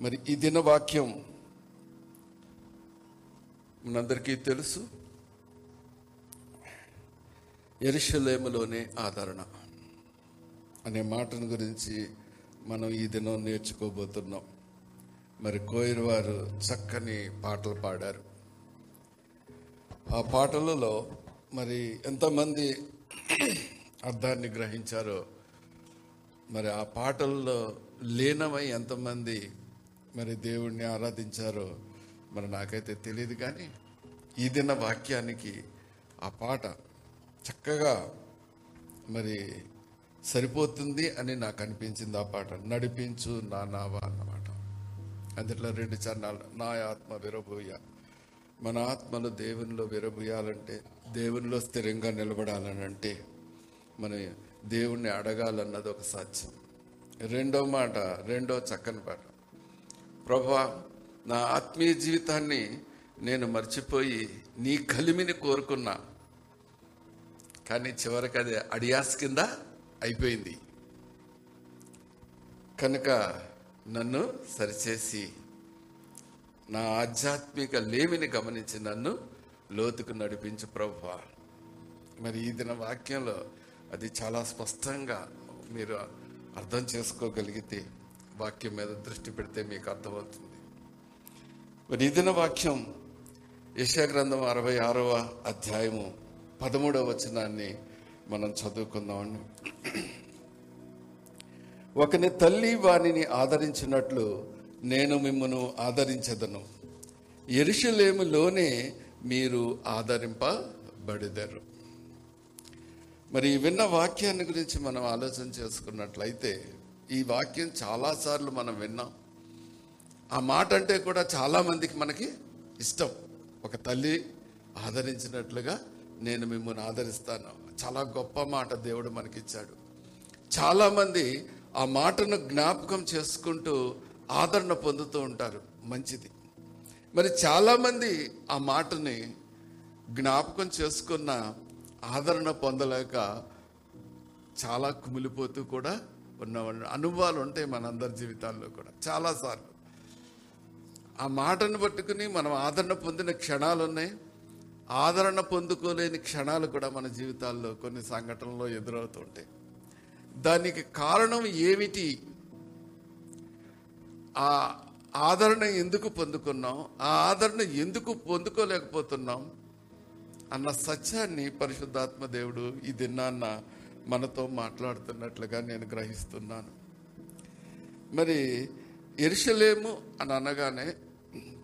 మరి ఈ దిన వాక్యం మనందరికీ తెలుసు. ఎరుషలేములోనే ఆదరణ అనే మాటను గురించి మనం ఈ దినం నేర్చుకోబోతున్నాం. మరి కోయిర్ వారు చక్కని పాటలు పాడారు. ఆ పాటలలో మరి ఎంతమంది అర్థాన్ని గ్రహించారో మరి ఆ పాటల్లో లీనమై ఎంతమంది మరి దేవుణ్ణి ఆరాధించారో మరి నాకైతే తెలియదు కానీ ఈ దిన వాక్యానికి ఆ పాట చక్కగా మరి సరిపోతుంది అని నాకు అనిపించింది ఆ పాట. నడిపించు నా నావా అన్నమాట అందులో రెండు చరణాలు. నా ఆత్మ విరబోయ. మన ఆత్మలు దేవునిలో విరబోయాలంటే దేవునిలో స్థిరంగా నిలబడాలని అంటే మన దేవుణ్ణి అడగాలన్నది ఒక సాధ్యం. రెండో మాట రెండో చక్కని పాట. ప్రభా నా ఆత్మీయ జీవితాన్ని నేను మర్చిపోయి నీ కలిమిని కోరుకున్నా. కానీ చివరికి అది అడియాస్ కింద అయిపోయింది. కనుక నన్ను సరిచేసి నా ఆధ్యాత్మిక లేమిని గమనించి నన్ను లోతుకు నడిపించు ప్రభా. మరి ఈ దిన వాక్యంలో అది చాలా స్పష్టంగా మీరు అర్థం చేసుకోగలిగితే వాక్యం మీద దృష్టి పెడితే మీకు అర్థమవుతుంది. మరి ఇదిన వాక్యం యశాగ్రంథం అరవై ఆరవ అధ్యాయము పదమూడవ వచనాన్ని మనం చదువుకుందామండి. ఒకని తల్లి వానిని ఆదరించినట్లు నేను మిమ్మను ఆదరించదను. ఎరుషులేములోనే మీరు ఆదరింపబడిదరు. మరి విన్న వాక్యాన్ని గురించి మనం ఆలోచన చేసుకున్నట్లయితే ఈ వాక్యం చాలాసార్లు మనం విన్నాం. ఆ మాట అంటే కూడా చాలామందికి మనకి ఇష్టం. ఒక తల్లి ఆదరించినట్లుగా నేను మిమ్మల్ని ఆదరిస్తాను. చాలా గొప్ప మాట దేవుడు మనకిచ్చాడు. చాలామంది ఆ మాటను జ్ఞాపకం చేసుకుంటూ ఆదరణ పొందుతూ ఉంటారు. మంచిది. మరి చాలామంది ఆ మాటని జ్ఞాపకం చేసుకున్న ఆదరణ పొందలేక చాలా కుమిలిపోతూ కూడా ఉన్న అనుభవాలు ఉంటాయి మనందరి జీవితాల్లో కూడా. చాలాసార్లు ఆ మాటను పట్టుకుని మనం ఆదరణ పొందిన క్షణాలు ఉన్నాయి. ఆదరణ పొందుకోలేని క్షణాలు కూడా మన జీవితాల్లో కొన్ని సంఘటనలో ఎదురవుతుంటాయి దానికి కారణం ఏమిటి? ఆ ఆదరణ ఎందుకు పొందుకున్నాం? ఆ ఆదరణ ఎందుకు పొందుకోలేకపోతున్నాం? అన్న సత్యాన్ని పరిశుద్ధాత్మ దేవుడు ఈ దిన్నాన్న మనతో మాట్లాడుతున్నట్లుగా నేను గ్రహిస్తున్నాను. మరి ఎరుషలేము అని అనగానే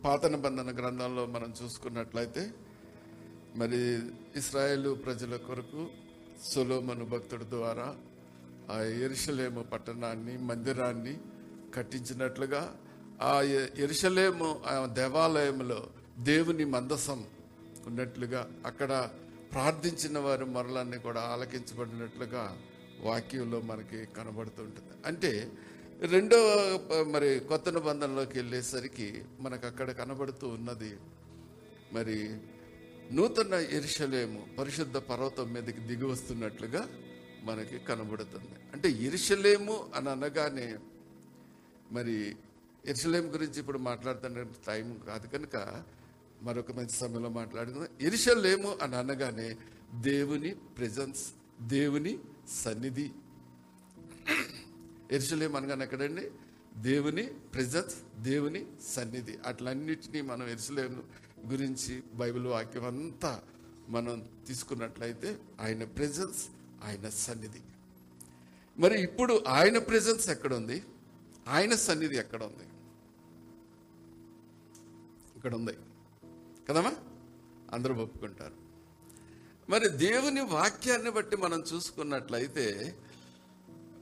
పాత నిబంధన గ్రంథంలో మనం చూసుకున్నట్లయితే మరి ఇస్రాయేలు ప్రజల కొరకు సులోమను భక్తుడి ద్వారా ఆ ఎరుషలేము పట్టణాన్ని మందిరాన్ని కట్టించినట్లుగా ఆ ఎరుషలేము ఆ దేవాలయంలో దేవుని మందసం ఉన్నట్లుగా అక్కడ ప్రార్థించిన వారు మరలన్నీ కూడా ఆలకించబడినట్లుగా వాక్యంలో మనకి కనబడుతుంటుంది అంటే రెండో మరి కొత్త నిబంధనలోకి వెళ్ళేసరికి మనకు అక్కడ కనబడుతూ ఉన్నది మరి నూతన ఇరుషలేము పరిశుద్ధ పర్వతం మీదకి దిగి వస్తున్నట్లుగా మనకి కనబడుతుంది. అంటే ఇరుషలేము అని అనగానే మరి ఎరుసలేం గురించి ఇప్పుడు మాట్లాడుతున్న టైం కాదు కనుక మరొక మంచి సమయంలో మాట్లాడుకుందాం. ఎరుసలేము అని అనగానే దేవుని ప్రెజెన్స్ దేవుని సన్నిధి. ఎరుసలేం అనగానే ఎక్కడండి? దేవుని ప్రజెన్స్ దేవుని సన్నిధి. అట్లన్నిటినీ మనం ఎరుసలేము గురించి బైబిల్ వాక్యం అంతా మనం తీసుకున్నట్లయితే ఆయన ప్రెజెన్స్ ఆయన సన్నిధి. మరి ఇప్పుడు ఆయన ప్రెజెన్స్ ఎక్కడ ఉంది ఆయన సన్నిధి ఎక్కడ ఉంది ఇక్కడ ఉంది కదమ్మా? అందరూ ఒప్పుకుంటారు. మరి దేవుని వాక్యాన్ని బట్టి మనం చూసుకున్నట్లయితే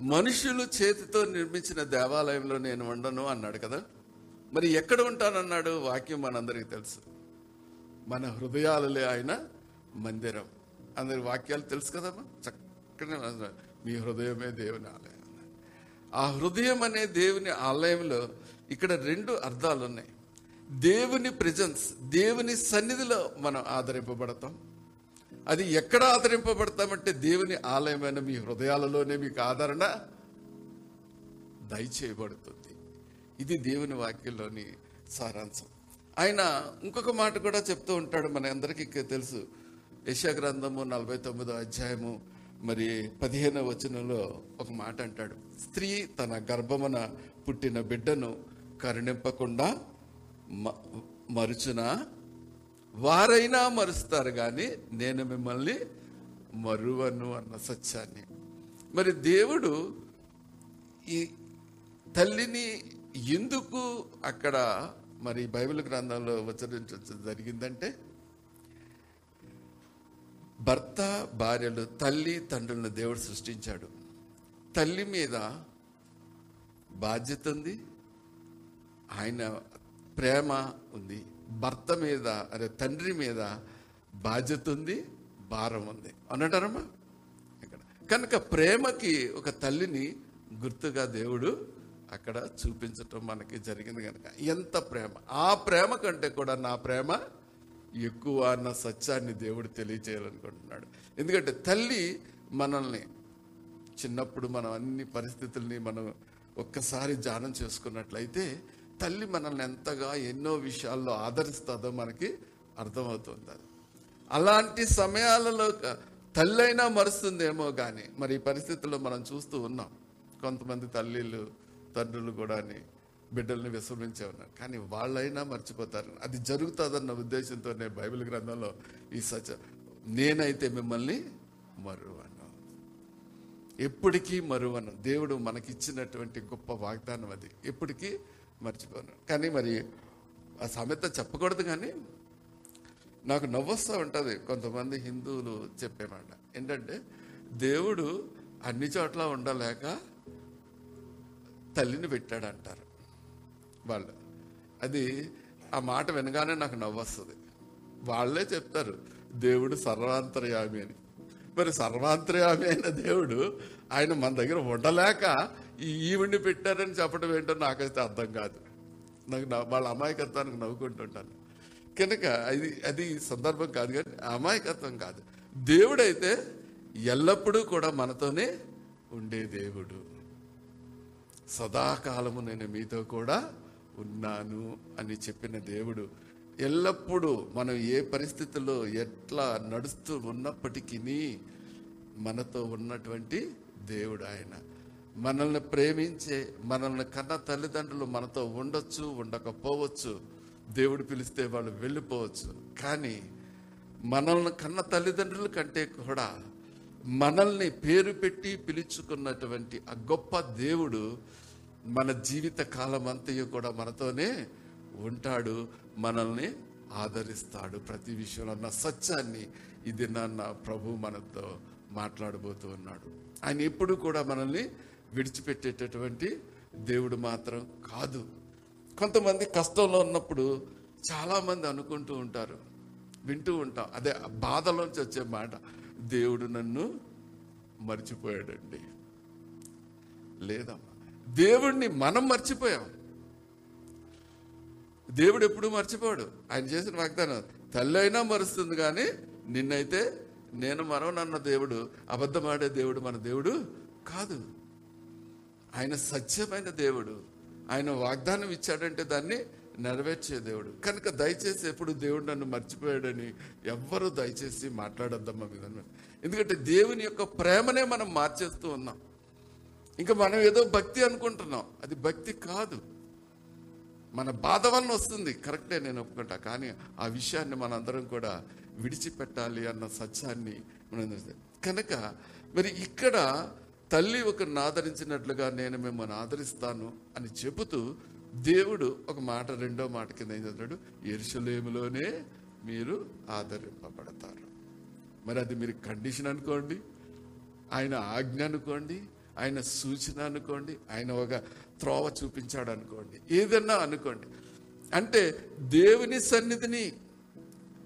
మనుషులు చేతితో నిర్మించిన దేవాలయంలో నేను ఉండను అన్నాడు కదా? మరి ఎక్కడ ఉంటానన్నాడు? వాక్యం మనందరికీ తెలుసు. మన హృదయాలలే ఆయన మందిరం. అందరి వాక్యాలు తెలుసు కదమ్మా? చక్కగా మీ హృదయమే దేవుని ఆలయం ఆ హృదయం అనే దేవుని ఆలయంలో ఇక్కడ రెండు అర్థాలు ఉన్నాయి దేవుని ప్రెజెన్స్ దేవుని సన్నిధిలో మనం ఆదరింపబడతాం. అది ఎక్కడ ఆదరింపబడతామంటే దేవుని ఆలయమైన మీ హృదయాలలోనే మీకు ఆదరణ దయచేయబడుతుంది. ఇది దేవుని వాక్యంలోని సారాంశం. ఆయన ఇంకొక మాట కూడా చెప్తూ ఉంటాడు మన అందరికీ తెలుసు. యశాగ్రంథము నలభై తొమ్మిదో అధ్యాయము మరి పదిహేనో వచనంలో ఒక మాట అంటాడు. స్త్రీ తన గర్భమున పుట్టిన బిడ్డను కరుణింపకుండా మరుచునా? వారైనా మరుస్తారు కానీ నేను మిమ్మల్ని మరువను అన్న సత్యాన్ని. మరి దేవుడు ఈ తల్లిని ఎందుకు అక్కడ మరి బైబిల్ గ్రంథంలో ఉచ్చరించడం జరిగిందంటే భర్త భార్యలు తల్లి తండ్రులను దేవుడు సృష్టించాడు. తల్లి మీద బాధ్యత ఉంది. ఆయన ప్రేమ ఉంది. భర్త మీద అదే తండ్రి మీద బాధ్యత ఉంది భారం ఉంది. అనటారమ్మా ఇక్కడ. కనుక ప్రేమకి ఒక తల్లిని గుర్తుగా దేవుడు అక్కడ చూపించటం మనకి జరిగింది కనుక. ఎంత ప్రేమ. ఆ ప్రేమ కంటే కూడా నా ప్రేమ ఎక్కువ అన్న సత్యాన్ని దేవుడు తెలియచేయాలనుకుంటున్నాడు. ఎందుకంటే తల్లి మనల్ని చిన్నప్పుడు మనం అన్ని పరిస్థితుల్ని మనం ఒక్కసారి ధ్యానం చేసుకున్నట్లయితే తల్లి మనల్ని ఎంతగా ఎన్నో విషయాల్లో ఆదరిస్తుందో మనకి అర్థమవుతుంది అది. అలాంటి సమయాలలో తల్లైనా తల్లి అయినా మరుస్తుందేమో కానీ మరి ఈ పరిస్థితుల్లో మనం చూస్తూ ఉన్నాం. కొంతమంది తల్లిలు తండ్రులు కూడా బిడ్డల్ని విస్మరించే ఉన్నారు. కానీ వాళ్ళైనా మర్చిపోతారు. అది జరుగుతుందన్న ఉద్దేశంతోనే బైబిల్ గ్రంథంలో ఈ సత్య నేనైతే మిమ్మల్ని మరువను. ఎప్పటికీ మరువను. దేవుడు మనకిచ్చినటువంటి గొప్ప వాగ్దానం అది. ఎప్పటికీ మర్చిపోను. కానీ మరి ఆ సామెత చెప్పకూడదు కానీ నాకు నవ్వొస్తూ ఉంటుంది. కొంతమంది హిందువులు చెప్పే మాట. ఏంటంటే దేవుడు అన్ని చోట్ల ఉండలేక తల్లిని పెట్టాడు అంటారు వాళ్ళు. అది ఆ మాట వినగానే నాకు నవ్వొస్తుంది. వాళ్ళే చెప్తారు దేవుడు సర్వాంతర్యామి అని. మరి సర్వాంతర్యామి అయిన దేవుడు ఆయన మన దగ్గర ఉండలేక ఈ ఈవిడ్ని పెట్టారని చెప్పడం ఏంటో నాకైతే అర్థం కాదు. నాకు వాళ్ళ అమాయకత్వానికి నవ్వుకుంటుంటాను. కనుక అది అది సందర్భం కాదు కానీ అమాయకత్వం కాదు. దేవుడైతే ఎల్లప్పుడూ కూడా మనతోనే ఉండే దేవుడు. సదాకాలము నేను మీతో కూడా ఉన్నాను అని చెప్పిన దేవుడు ఎల్లప్పుడూ మనం ఏ పరిస్థితుల్లో ఎట్లా నడుస్తూ ఉన్నప్పటికీ మనతో ఉన్నటువంటి దేవుడు ఆయన. మనల్ని ప్రేమించే మనల్ని కన్న తల్లిదండ్రులు మనతో ఉండొచ్చు ఉండకపోవచ్చు. దేవుడు పిలిస్తే వాళ్ళు వెళ్ళిపోవచ్చు. కానీ మనల్ని కన్న తల్లిదండ్రుల కంటే కూడా మనల్ని పేరు పెట్టి పిలుచుకున్నటువంటి ఆ గొప్ప దేవుడు మన జీవిత కాలం అంతయు కూడా మనతోనే ఉంటాడు మనల్ని ఆదరిస్తాడు ప్రతి విషయంలో అన్న సత్యాన్ని ఇది నాన్న ప్రభు మనతో మాట్లాడబోతూ ఉన్నాడు. ఆయన ఎప్పుడు కూడా మనల్ని విడిచిపెట్టేటటువంటి దేవుడు మాత్రం కాదు. కొంతమంది కష్టంలో ఉన్నప్పుడు చాలామంది అనుకుంటూ ఉంటారు వింటూ ఉంటాం. అదే బాధలోంచి వచ్చే మాట దేవుడు నన్ను మర్చిపోయాడండి. లేదమ్మా. దేవుడిని మనం మర్చిపోయాం. దేవుడు ఎప్పుడు మర్చిపోడు. ఆయన చేసిన వాగ్దానం తల్లి అయినా మరుస్తుంది కానీ నిన్నైతే నేను మరవనన్న దేవుడు అబద్ధమాడే దేవుడు మన దేవుడు కాదు. ఆయన సత్యమైన దేవుడు. ఆయన వాగ్దానం ఇచ్చాడంటే దాన్ని నెరవేర్చే దేవుడు. కనుక దయచేసి ఎప్పుడు దేవుడు నన్ను మర్చిపోయాడని ఎవ్వరూ దయచేసి మాట్లాడొద్దమ్మా మీద ఎందుకంటే దేవుని యొక్క ప్రేమనే మనం మార్చేస్తూ ఉన్నాం. ఇంకా మనం ఏదో భక్తి అనుకుంటున్నాం. అది భక్తి కాదు. మన బాధ వలన వస్తుంది. కరెక్టే నేను ఒప్పుకుంటా. కానీ ఆ విషయాన్ని మనందరం కూడా విడిచిపెట్టాలి అన్న సత్యాన్ని మనం కనుక మరి ఇక్కడ తల్లి ఒకరిని ఆదరించినట్లుగా నేను మిమ్మల్ని ఆదరిస్తాను అని చెబుతూ దేవుడు ఒక మాట రెండో మాట కింద ఏం చదివాడు? ఎరుసలేములోనే మీరు ఆదరింపబడతారు. మరి అది మీరు కండిషన్ అనుకోండి ఆయన ఆజ్ఞ అనుకోండి ఆయన సూచన అనుకోండి ఆయన ఒక త్రోవ చూపించాడు అనుకోండి ఏదన్నా అనుకోండి. అంటే దేవుని సన్నిధిని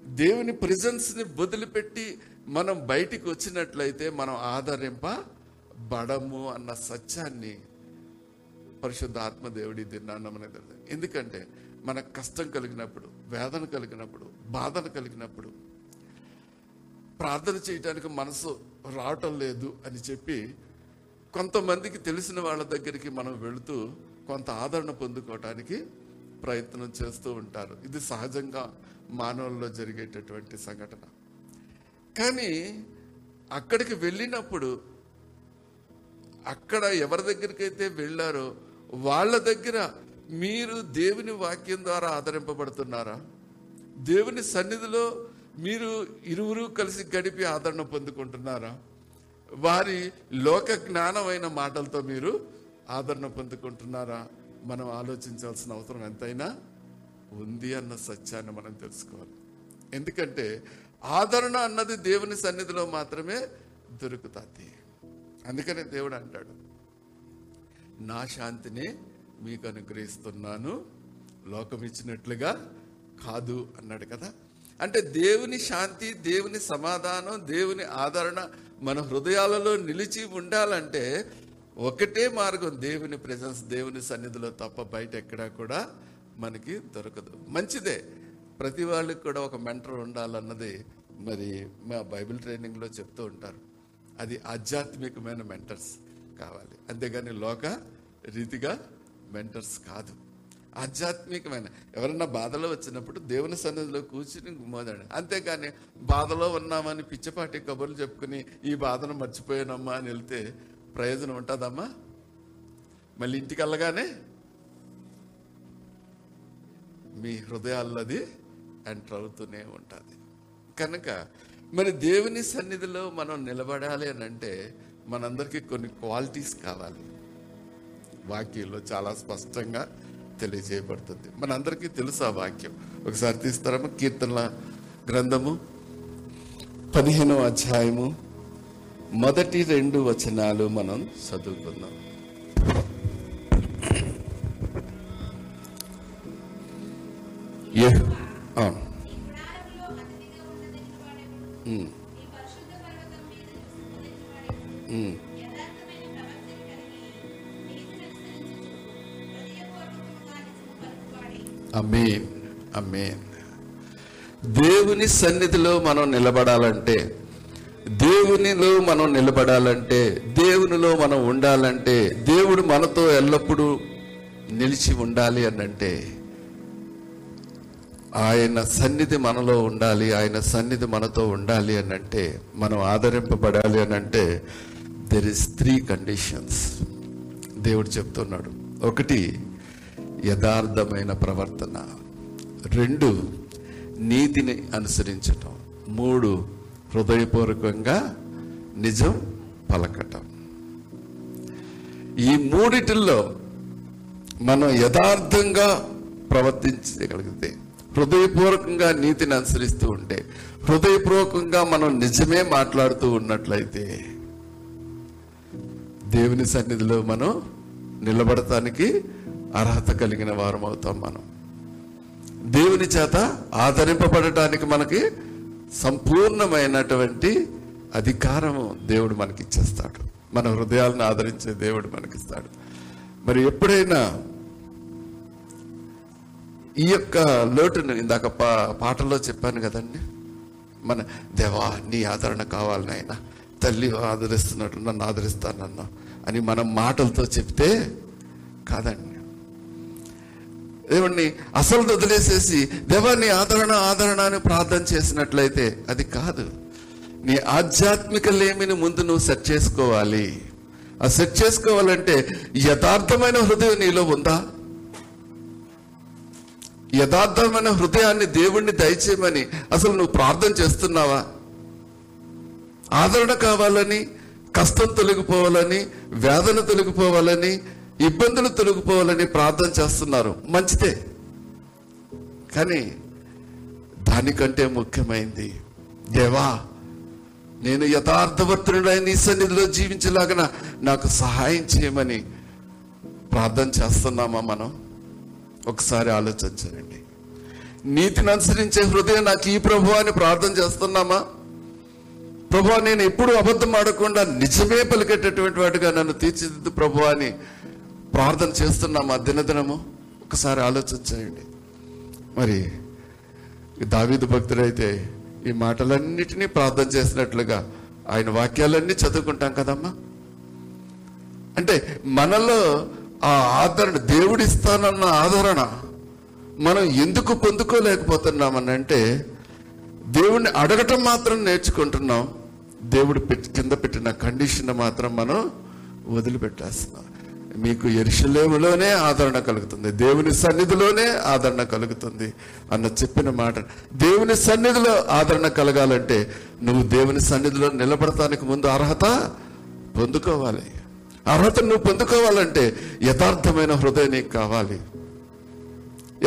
దేవుని ప్రజెన్స్ని వదిలిపెట్టి మనం బయటికి వచ్చినట్లయితే మనం ఆదరింప బడము అన్న సత్యాన్ని పరిశుద్ధ ఆత్మదేవుడి దిన్నాన్న మనకు తెలుసు ఎందుకంటే మనకు కష్టం కలిగినప్పుడు వేదన కలిగినప్పుడు బాధన కలిగినప్పుడు ప్రార్థన చేయడానికి మనసు రావటం లేదు అని చెప్పి కొంతమందికి తెలిసిన వాళ్ళ దగ్గరికి మనం వెళుతూ కొంత ఆదరణ పొందుకోవటానికి ప్రయత్నం చేస్తూ ఉంటారు. ఇది సహజంగా మానవుల్లో జరిగేటటువంటి సంఘటన. కానీ అక్కడికి వెళ్ళినప్పుడు అక్కడ ఎవరి దగ్గరికి అయితే వెళ్ళారో వాళ్ళ దగ్గర మీరు దేవుని వాక్యం ద్వారా ఆదరింపబడుతున్నారా? దేవుని సన్నిధిలో మీరు ఇరువురు కలిసి గడిపి ఆదరణ పొందుకుంటున్నారా? వారి లోక జ్ఞానమైన మాటలతో మీరు ఆదరణ పొందుకుంటున్నారా? మనం ఆలోచించాల్సిన అవసరం ఎంతైనా ఉంది అన్న సత్యాన్ని మనం తెలుసుకోవాలి. ఎందుకంటే ఆదరణ అన్నది దేవుని సన్నిధిలో మాత్రమే దొరుకుతుంది. అందుకనే దేవుడు అంటాడు నా శాంతిని మీకు అనుగ్రహిస్తున్నాను లోకం ఇచ్చినట్లుగా కాదు అన్నాడు కదా. అంటే దేవుని శాంతి దేవుని సమాధానం దేవుని ఆదరణ మన హృదయాలలో నిలిచి ఉండాలంటే ఒకటే మార్గం దేవుని ప్రెజెన్స్ దేవుని సన్నిధిలో తప్ప బయట ఎక్కడా కూడా మనకి దొరకదు. మంచిదే. ప్రతి వాళ్ళకి కూడా ఒక మెంటర్ ఉండాలన్నది మరి మా బైబిల్ ట్రైనింగ్లో చెప్తూ ఉంటారు. అది ఆధ్యాత్మికమైన మెంటర్స్ కావాలి. అంతేగాని లోక రీతిగా మెంటర్స్ కాదు. ఆధ్యాత్మికమైన ఎవరన్నా బాధలో వచ్చినప్పుడు దేవుని సన్నిధిలో కూర్చుని గుమ్మోదండి. అంతేకాని బాధలో ఉన్నామని పిచ్చపాటి కబుర్లు చెప్పుకుని ఈ బాధను మర్చిపోయానమ్మా అని వెళ్తే ప్రయోజనం ఉంటుందమ్మా? మళ్ళీ ఇంటికి వెళ్ళగానే మీ హృదయాల్లో అది ఎంటర్ అవుతూనే ఉంటుంది. కనుక మరి దేవుని సన్నిధిలో మనం నిలబడాలి అని అంటే మనందరికీ కొన్ని క్వాలిటీస్ కావాలి. వాక్యంలో చాలా స్పష్టంగా తెలియజేయబడుతుంది. మనందరికీ తెలుసు ఆ వాక్యం. ఒకసారి తీస్తారమ్మా కీర్తనల గ్రంథము పదిహేనవ అధ్యాయము మొదటి రెండు వచనాలు మనం చదువుకుందాం. యహ్ సన్నిధిలో మనం నిలబడాలంటే దేవునిలో మనం నిలబడాలంటే దేవునిలో మనం ఉండాలంటే దేవుడు మనతో ఎల్లప్పుడూ నిలిచి ఉండాలి అనంటే ఆయన సన్నిధి మనలో ఉండాలి ఆయన సన్నిధి మనతో ఉండాలి అనంటే మనం ఆదరింపబడాలి అనంటే దెర్ ఇస్ త్రీ కండిషన్స్ దేవుడు చెప్తున్నాడు. ఒకటి యథార్థమైన ప్రవర్తన. రెండు నీతిని అనుసరించటం. మూడు హృదయపూర్వకంగా నిజం పలకటం. ఈ మూడిటిల్లో మనం యథార్థంగా ప్రవర్తించగలిగితే హృదయపూర్వకంగా నీతిని అనుసరిస్తూ ఉంటే హృదయపూర్వకంగా మనం నిజమే మాట్లాడుతూ ఉన్నట్లయితే దేవుని సన్నిధిలో మనం నిలబడటానికి అర్హత కలిగిన వారం అవుతాం మనం. దేవుని చేత ఆదరింపబడటానికి మనకి సంపూర్ణమైనటువంటి అధికారము దేవుడు మనకి ఇచ్చేస్తాడు మన హృదయాలను ఆదరించే దేవుడు మనకిస్తాడు. మరి ఎప్పుడైనా ఈ యొక్క లోటును ఇందాక పా పాటల్లో చెప్పాను కదండి. మన దేవా నీ ఆదరణ కావాలి నాయన. తల్లి ఆదరిస్తున్నట్లు నన్ను ఆదరిస్తానన్నా అని మనం మాటలతో చెప్తే కాదండి. దేవుణ్ణి అసలు వదిలేసేసి దేవాన్ని ఆదరణ ఆదరణ అని ప్రార్థన చేసినట్లయితే అది కాదు. నీ ఆధ్యాత్మిక లేమిని ముందు నువ్వు సెట్ చేసుకోవాలి. ఆ సెట్ చేసుకోవాలంటే యథార్థమైన హృదయం నీలో ఉందా? యథార్థమైన హృదయాన్ని దేవుణ్ణి దయచేయమని అసలు నువ్వు ప్రార్థన చేస్తున్నావా? ఆదరణ కావాలని కష్టం తొలగిపోవాలని వేదన తొలగిపోవాలని ఇబ్బందులు తొలగిపోవాలని ప్రార్థన చేస్తున్నారు. మంచిదే. కానీ దానికంటే ముఖ్యమైంది దేవా నేను యథార్థవర్తుడైన నీ సన్నిధిలో జీవించలాగన నాకు సహాయం చేయమని ప్రార్థన చేస్తున్నామా మనం? ఒకసారి ఆలోచించండి నీతిని అనుసరించే హృదయం నాకు ఈ ప్రభు అని ప్రార్థన చేస్తున్నామా? ప్రభు నేను ఎప్పుడు అబద్ధం ఆడకుండా నిజమే పలికేటటువంటి వాడిగా నన్ను తీర్చిదిద్దు ప్రభు అని ప్రార్థన చేస్తున్నాము ఆ దినదినము ఒకసారి ఆలోచించండి మరి దావీదు భక్తుడైతే ఈ మాటలన్నిటినీ ప్రార్థన చేసినట్లుగా ఆయన వాక్యాలన్నీ చదువుకుంటాం కదమ్మా? అంటే మనలో ఆ ఆదరణ దేవుడిస్తానన్న ఆదరణ మనం ఎందుకు పొందుకోలేకపోతున్నామని అంటే దేవుణ్ణి అడగటం మాత్రం నేర్చుకుంటున్నాం. దేవుడు పెట్టి కింద పెట్టిన కండిషన్ మాత్రం మనం వదిలిపెట్టేస్తున్నాం. మీకు ఎరుషలేములోనే ఆదరణ కలుగుతుంది. దేవుని సన్నిధిలోనే ఆదరణ కలుగుతుంది అన్న చెప్పిన మాట. దేవుని సన్నిధిలో ఆదరణ కలగాలంటే నువ్వు దేవుని సన్నిధిలో నిలబడటానికి ముందు అర్హత పొందుకోవాలి. అర్హత నువ్వు పొందుకోవాలంటే యథార్థమైన హృదయం నీకు కావాలి.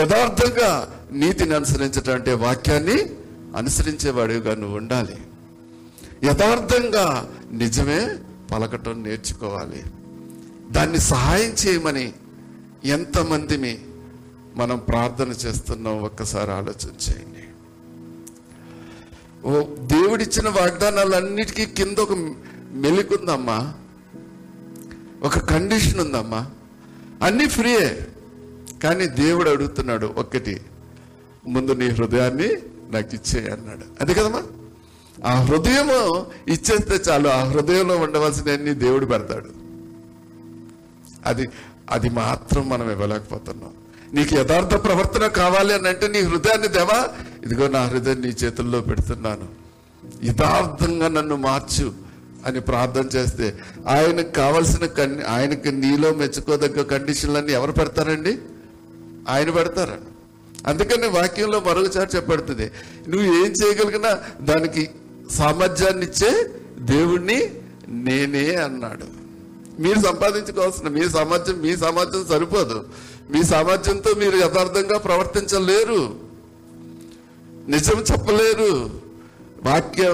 యథార్థంగా నీతిని అనుసరించటం అంటే వాక్యాన్ని అనుసరించేవాడిగా నువ్వు ఉండాలి. యథార్థంగా నిజమే పలకటం నేర్చుకోవాలి. దాన్ని సహాయం చేయమని ఎంతమందిని మనం ప్రార్థన చేస్తున్నాం? ఒక్కసారి ఆలోచన చేయండి. ఓ దేవుడిచ్చిన వాగ్దానాలన్నిటికీ కింద ఒక మెలికుందమ్మా. ఒక కండిషన్ ఉందమ్మా. అన్నీ ఫ్రీయే కానీ దేవుడు అడుగుతున్నాడు ఒక్కటి ముందు నీ హృదయాన్ని నాకు ఇచ్చే అన్నాడు. అదే కదమ్మా. ఆ హృదయము ఇచ్చేస్తే చాలు ఆ హృదయంలో ఉండవలసినవన్నీ దేవుడు పెడతాడు. అది అది మాత్రం మనం ఇవ్వలేకపోతున్నాం. నీకు యథార్థ ప్రవర్తన కావాలి అని అంటే నీ హృదయాన్ని దేవా ఇదిగో నా హృదయం నీ చేతుల్లో పెడుతున్నాను. యథార్థంగా నన్ను మార్చు అని ప్రార్థన చేస్తే ఆయనకు కావలసిన కన్ ఆయనకి నీలో మెచ్చుకోదగ్గ కండిషన్లన్నీ ఎవరు పెడతారండి? ఆయన పెడతారని అందుకని వాక్యంలో మరొకసారి చెప్పబడుతుంది. నువ్వు ఏం చేయగలిగినా దానికి సామర్థ్యాన్ని ఇచ్చే దేవుణ్ణి నేనే అన్నాడు. మీరు సంపాదించుకోవాల్సిన మీ సామర్థ్యం మీ సామర్థ్యం సరిపోదు. మీ సామర్థ్యంతో మీరు యథార్థంగా ప్రవర్తించలేరు. నిజం చెప్పలేరు. వాక్య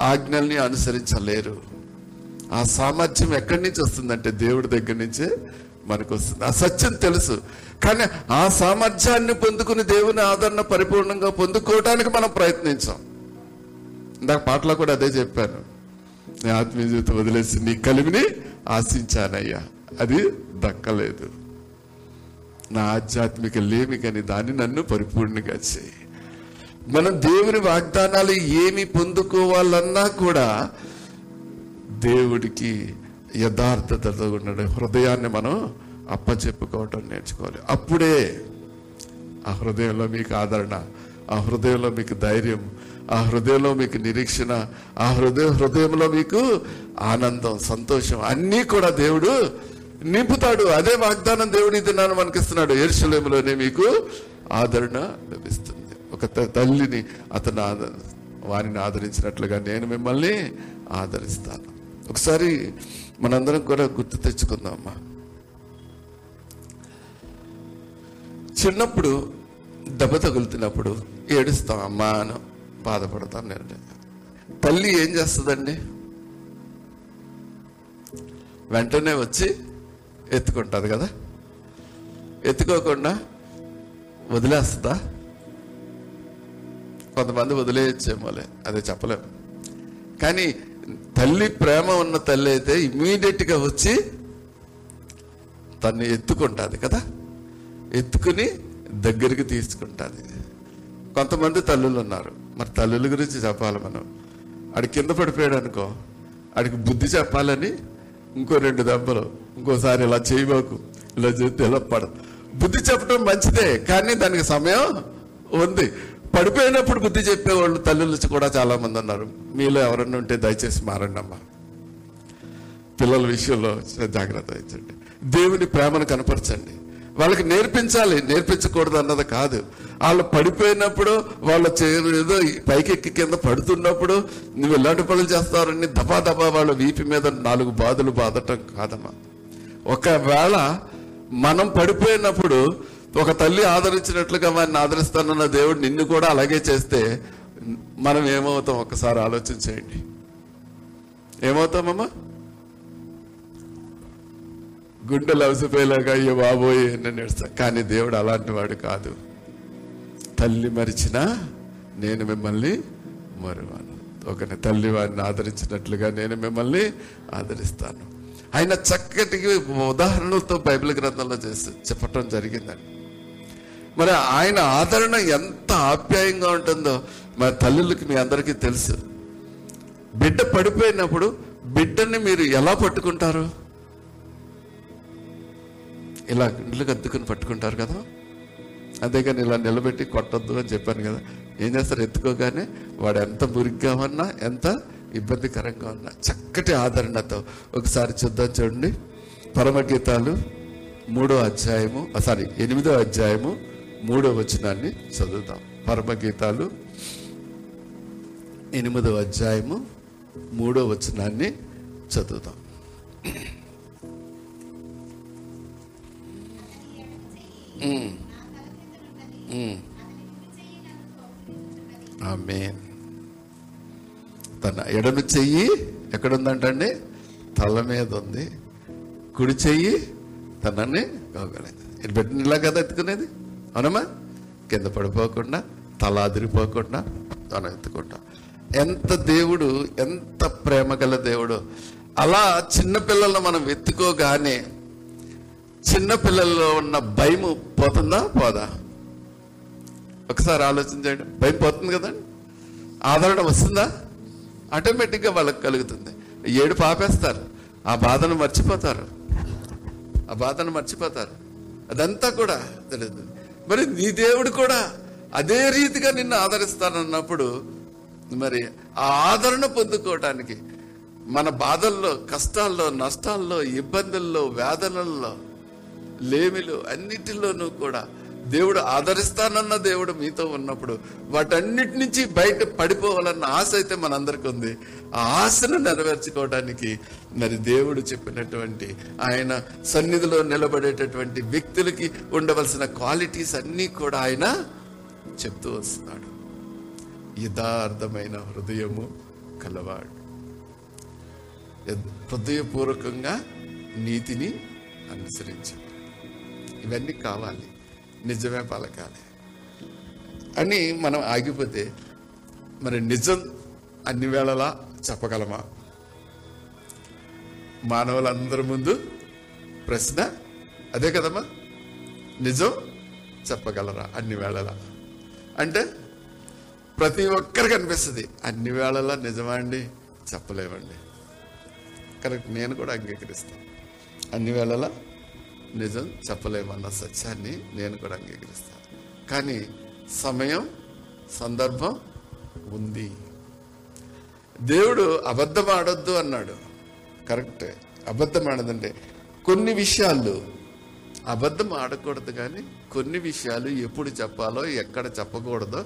ఆజ్ఞల్ని అనుసరించలేరు. ఆ సామర్థ్యం ఎక్కడి నుంచి వస్తుందంటే దేవుడి దగ్గర నుంచే మనకు వస్తుంది ఆ సత్యం తెలుసు. కానీ ఆ సామర్థ్యాన్ని పొందుకుని దేవుని ఆదరణ పరిపూర్ణంగా పొందుకోవడానికి మనం ప్రయత్నించాం. ఇందాక పాటలో కూడా అదే చెప్పాను నీ ఆత్మీయ జీవితం వదిలేసి నీ కలిమిని ఆశించానయ్యా. అది దక్కలేదు. నా ఆధ్యాత్మిక లేమికని దాన్ని నన్ను పరిపూర్ణంగా చేయి. మనం దేవుని వాగ్దానాలు ఏమి పొందుకోవాలన్నా కూడా దేవుడికి యథార్థతతో ఉన్న హృదయాన్ని మనం అప్పచెప్పుకోవటం నేర్చుకోవాలి. అప్పుడే ఆ హృదయంలో మీకు ఆదరణ ఆ హృదయంలో మీకు ధైర్యం ఆ హృదయంలో మీకు నిరీక్షణ ఆ హృదయ హృదయంలో మీకు ఆనందం సంతోషం అన్నీ కూడా దేవుడు నింపుతాడు. అదే వాగ్దానం దేవుడు ఇది నన్ను మనకిస్తున్నాడు. ఎరుసలేములోనే మీకు ఆదరణ లభిస్తుంది. ఒక తల్లిని అతను ఆదర వారిని ఆదరించినట్లుగా నేను మిమ్మల్ని ఆదరిస్తాను. ఒకసారి మనందరం కూడా గుర్తు తెచ్చుకుందామా? చిన్నప్పుడు దెబ్బ తగులుతున్నప్పుడు ఏడుస్తాం అమ్మా అని. బాధపడతాం నేను. తల్లి ఏం చేస్తుందండి? వెంటనే వచ్చి ఎత్తుకుంటుంది కదా? ఎత్తుకోకుండా వదిలేస్తుందా? కొంతమంది వదిలేయచ్చేమోలే అదే చెప్పలేము కానీ తల్లి ప్రేమ ఉన్న తల్లి అయితే ఇమీడియట్గా వచ్చి తన్ని ఎత్తుకుంటుంది కదా? ఎత్తుకుని దగ్గరికి తీసుకుంటుంది. కొంతమంది తల్లులు ఉన్నారు. మరి తల్లుల గురించి చెప్పాలి మనం. ఆడి కింద పడిపోయాడు అనుకో ఆడికి బుద్ధి చెప్పాలని ఇంకో రెండు దెబ్బలు ఇంకోసారి ఇలా చేయబోకు ఇలా చేస్తే ఇలా పడ బుద్ధి చెప్పడం మంచిదే కానీ దానికి సమయం ఉంది. పడిపోయినప్పుడు బుద్ధి చెప్పేవాళ్ళు తల్లులు కూడా చాలా మంది ఉన్నారు. మీలో ఎవరన్నా ఉంటే దయచేసి మారండి అమ్మా. పిల్లల విషయంలో జాగ్రత్త వహించండి. దేవుని ప్రేమను కనపరచండి. వాళ్ళకి నేర్పించాలి. నేర్పించకూడదు అన్నది కాదు. వాళ్ళు పడిపోయినప్పుడు వాళ్ళ ఏదో పైకి ఎక్కి కింద పడుతున్నప్పుడు నువ్వు ఎలాంటి పనులు చేస్తారని దబా దబా వాళ్ళ వీపి మీద నాలుగు బాధలు బాధటం కాదమ్మా. ఒకవేళ మనం పడిపోయినప్పుడు ఒక తల్లి ఆదరించినట్లుగా వారిని ఆదరిస్తానన్న దేవుడు నిన్ను కూడా అలాగే చేస్తే మనం ఏమవుతాం? ఒకసారి ఆలోచించేయండి ఏమవుతామమ్మా? గుండెలు అవసిపోయేలాగా అయ్యో బాబోయే నన్ను నేడుస్తా కానీ దేవుడు అలాంటి వాడు కాదు. తల్లి మరిచినా నేను మిమ్మల్ని మరువాను. ఒకని తల్లి వారిని ఆదరించినట్లుగా నేను మిమ్మల్ని ఆదరిస్తాను. ఆయన చక్కటి ఉదాహరణలతో బైబిల్ గ్రంథంలో చేసి చెప్పటం జరిగిందండి. మరి ఆయన ఆదరణ ఎంత ఆప్యాయంగా ఉంటుందో మా తల్లులకి మీ అందరికీ తెలుసు. బిడ్డ పడిపోయినప్పుడు బిడ్డని మీరు ఎలా పట్టుకుంటారు? ఇలా ఇల్లు అద్దుకుని పట్టుకుంటారు కదా? అంతేగాని ఇలా నిలబెట్టి కొట్టొద్దు అని చెప్పాను కదా. ఏం చేస్తారు? ఎత్తుకోగానే వాడు ఎంత మురిగ్గా ఉన్నా ఎంత ఇబ్బందికరంగా ఉన్నా చక్కటి ఆదరణతో ఒకసారి చూద్దాం చూడండి. పరమగీతాలు మూడో అధ్యాయము సారీ ఎనిమిదో అధ్యాయము మూడో వచనాన్ని చదువుతాం పరమగీతాలు ఎనిమిదో అధ్యాయము మూడో వచనాన్ని చదువుతాం ఉమ్. తన ఎడమ చెయ్యి ఎక్కడుందంటండి? తల మీద ఉంది కుడి చెయ్యి తనని కాగలేదు. ఇది పెట్టిన ఇలా కదా ఎత్తుకునేది? అవునమ్మా? కింద పడిపోకుండా తల అదిరిపోకుండా తన ఎత్తుకుంటా. ఎంత దేవుడు ఎంత ప్రేమ గల దేవుడు. అలా చిన్నపిల్లలను మనం ఎత్తుకోగానే చిన్నపిల్లల్లో ఉన్న భయము పోతుందా? పోదా? ఒకసారి ఆలోచన చేయండి. భయం పోతుంది కదండి. ఆదరణ వస్తుందా? ఆటోమేటిక్గా వాళ్ళకి కలుగుతుంది. ఏడు పాపేస్తారు. ఆ బాధను మర్చిపోతారు. ఆ బాధను మర్చిపోతారు. అదంతా కూడా తెలియదు. మరి నీ దేవుడు కూడా అదే రీతిగా నిన్ను ఆదరిస్తానన్నప్పుడు మరి ఆ ఆదరణ పొందుకోవటానికి మన బాధల్లో కష్టాల్లో నష్టాల్లో ఇబ్బందుల్లో వేదనల్లో లేమిలో అన్నిటిలోనూ కూడా దేవుడు ఆదరిస్తానన్న దేవుడు మీతో ఉన్నప్పుడు వాటన్నిటి నుంచి బయట పడిపోవాలన్న ఆశ అయితే మనందరికీ ఉంది. ఆ ఆశను నెరవేర్చుకోవడానికి మరి దేవుడు చెప్పినటువంటి ఆయన సన్నిధిలో నిలబడేటటువంటి వ్యక్తులకి ఉండవలసిన క్వాలిటీస్ అన్నీ కూడా ఆయన చెప్తూ వస్తున్నాడు యథార్థమైన హృదయము కలవాడు. హృదయపూర్వకంగా నీతిని అనుసరించాడు ఇవన్నీ కావాలి. నిజమే పలకాలి. అని మనం ఆగిపోతే మరి నిజం అన్ని వేళలా చెప్పగలమా? మానవులందరి ముందు ప్రశ్న అదే కదమ్మా. నిజం చెప్పగలరా అన్ని వేళలా? అంటే ప్రతి ఒక్కరికి అనిపిస్తుంది అన్ని వేళలా నిజమా అండి? చెప్పలేమండి. కరెక్ట్ నేను కూడా అంగీకరిస్తాను అన్ని వేళలా నిజం చెప్పలేమన్న సత్యాన్ని నేను కూడా అంగీకరిస్తాను. కానీ సమయం సందర్భం ఉంది. దేవుడు అబద్ధం ఆడొద్దు అన్నాడు. కరెక్టే. అబద్ధం ఆడదంటే కొన్ని విషయాలు అబద్ధం ఆడకూడదు కానీ కొన్ని విషయాలు ఎప్పుడు చెప్పాలో ఎక్కడ చెప్పకూడదో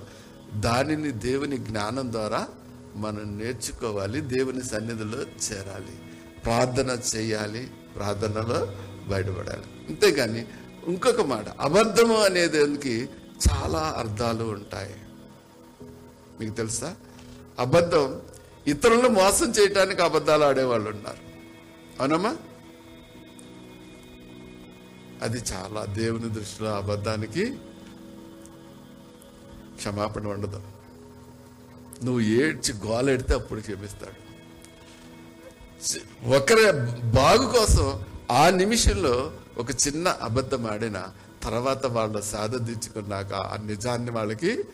దానిని దేవుని జ్ఞానం ద్వారా మనం నేర్చుకోవాలి దేవుని సన్నిధిలో చేరాలి. ప్రార్థన చేయాలి. ప్రార్థనలో బయటపడాలి. అంతేగాని ఇంకొక మాట అబద్ధము అనేదానికి చాలా అర్థాలు ఉంటాయి. మీకు తెలుసా? అబద్ధం ఇతరులను మోసం చేయటానికి అబద్ధాలు ఆడేవాళ్ళు ఉన్నారు. అవునమ్మా? అది చాలా దేవుని దృష్టిలో అబద్ధానికి క్షమాపణ ఉండదు. నువ్వు ఏడ్చి గోలెడితే అప్పుడు క్షమిస్తాడు. ఒకరి బాగు కోసం ఆ నిమిషంలో ఒక చిన్న అబద్ధం ఆడిన తర్వాత వాళ్ళు సాధించుకున్నాక ఆ నిజాన్ని వాళ్ళకి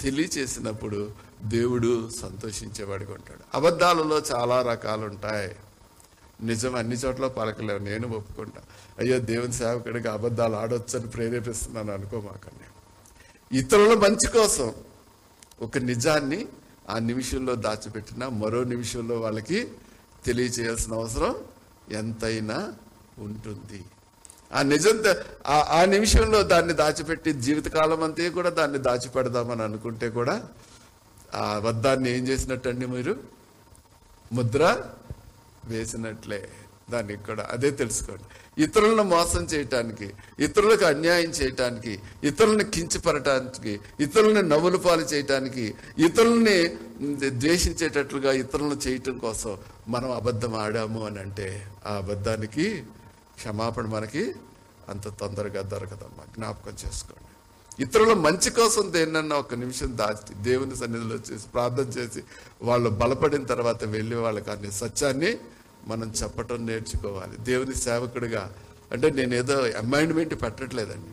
తెలియచేసినప్పుడు దేవుడు సంతోషించేవాడిగా ఉంటాడు. అబద్ధాలలో చాలా రకాలు ఉంటాయి నిజం అన్ని చోట్ల పలకలేవు. నేను ఒప్పుకుంటా. అయ్యో దేవుని సేవకుడికి అబద్ధాలు ఆడొచ్చని ప్రేరేపిస్తున్నాను అనుకోమాకండి ఇతరుల మంచి కోసం ఒక నిజాన్ని ఆ నిమిషంలో దాచిపెట్టిన మరో నిమిషంలో వాళ్ళకి తెలియచేయాల్సిన అవసరం ఎంతైనా ఉంటుంది. ఆ నిజం ఆ- ఆ నిమిషంలో దాన్ని దాచిపెట్టి జీవితకాలం అంతే కూడా దాన్ని దాచిపెడదామని అనుకుంటే కూడా ఆ అబద్ధాన్ని ఏం చేసినట్టండి మీరు? ముద్ర వేసినట్లే దానికి కూడా అదే తెలుసుకోండి. ఇతరులను మోసం చేయటానికి ఇతరులకు అన్యాయం చేయటానికి ఇతరులను కించపరటానికి ఇతరులని నవ్వులు పాలు చేయటానికి ఇతరుల్ని ద్వేషించేటట్లుగా ఇతరులను చేయటం కోసం మనం అబద్ధం ఆడాము అని అంటే ఆ అబద్ధానికి క్షమాపణ మనకి అంత తొందరగా దొరకదమ్మా. జ్ఞాపకం చేసుకోండి. ఇతరుల మంచి కోసం దేన్నన్నా ఒక నిమిషం దాచి దేవుని సన్నిధిలో చేసి ప్రార్థన చేసి వాళ్ళు బలపడిన తర్వాత వెళ్ళి వాళ్ళకి అనే సత్యాన్ని మనం చెప్పటం నేర్చుకోవాలి. దేవుని సేవకుడిగా అంటే నేను ఏదో అమైండ్మెంట్ పెట్టట్లేదండి.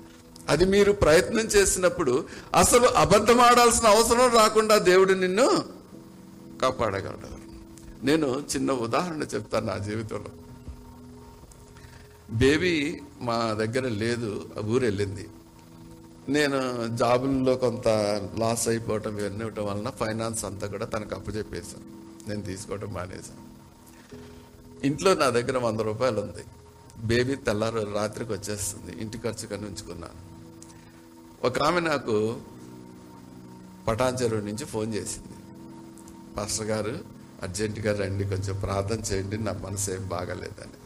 అది మీరు ప్రయత్నం చేసినప్పుడు అసలు అబద్ధం ఆడాల్సిన అవసరం రాకుండా దేవుడు నిన్ను కాపాడగలడు. నేను చిన్న ఉదాహరణ చెప్తాను నా జీవితంలో. బేబీ మా దగ్గర లేదు ఊరు వెళ్ళింది. నేను జాబుల్లో కొంత లాస్ అయిపోవటం ఇవన్నీ ఇవ్వటం వలన ఫైనాన్స్ అంతా కూడా తనకు అప్పచెప్పేశాను నేను తీసుకోవటం మానేశాను. ఇంట్లో నా దగ్గర వంద రూపాయలు ఉంది. బేబీ తెల్లారు రాత్రికి వచ్చేస్తుంది. ఇంటి ఖర్చు కానీ ఉంచుకున్నాను ఒక ఆమె నాకు పటాన్చెరువు నుంచి ఫోన్ చేసింది. పాస్టర్ గారు అర్జెంటుగా రండి కొంచెం ప్రార్థన చేయండి నా మనసు ఏం బాగాలేదని.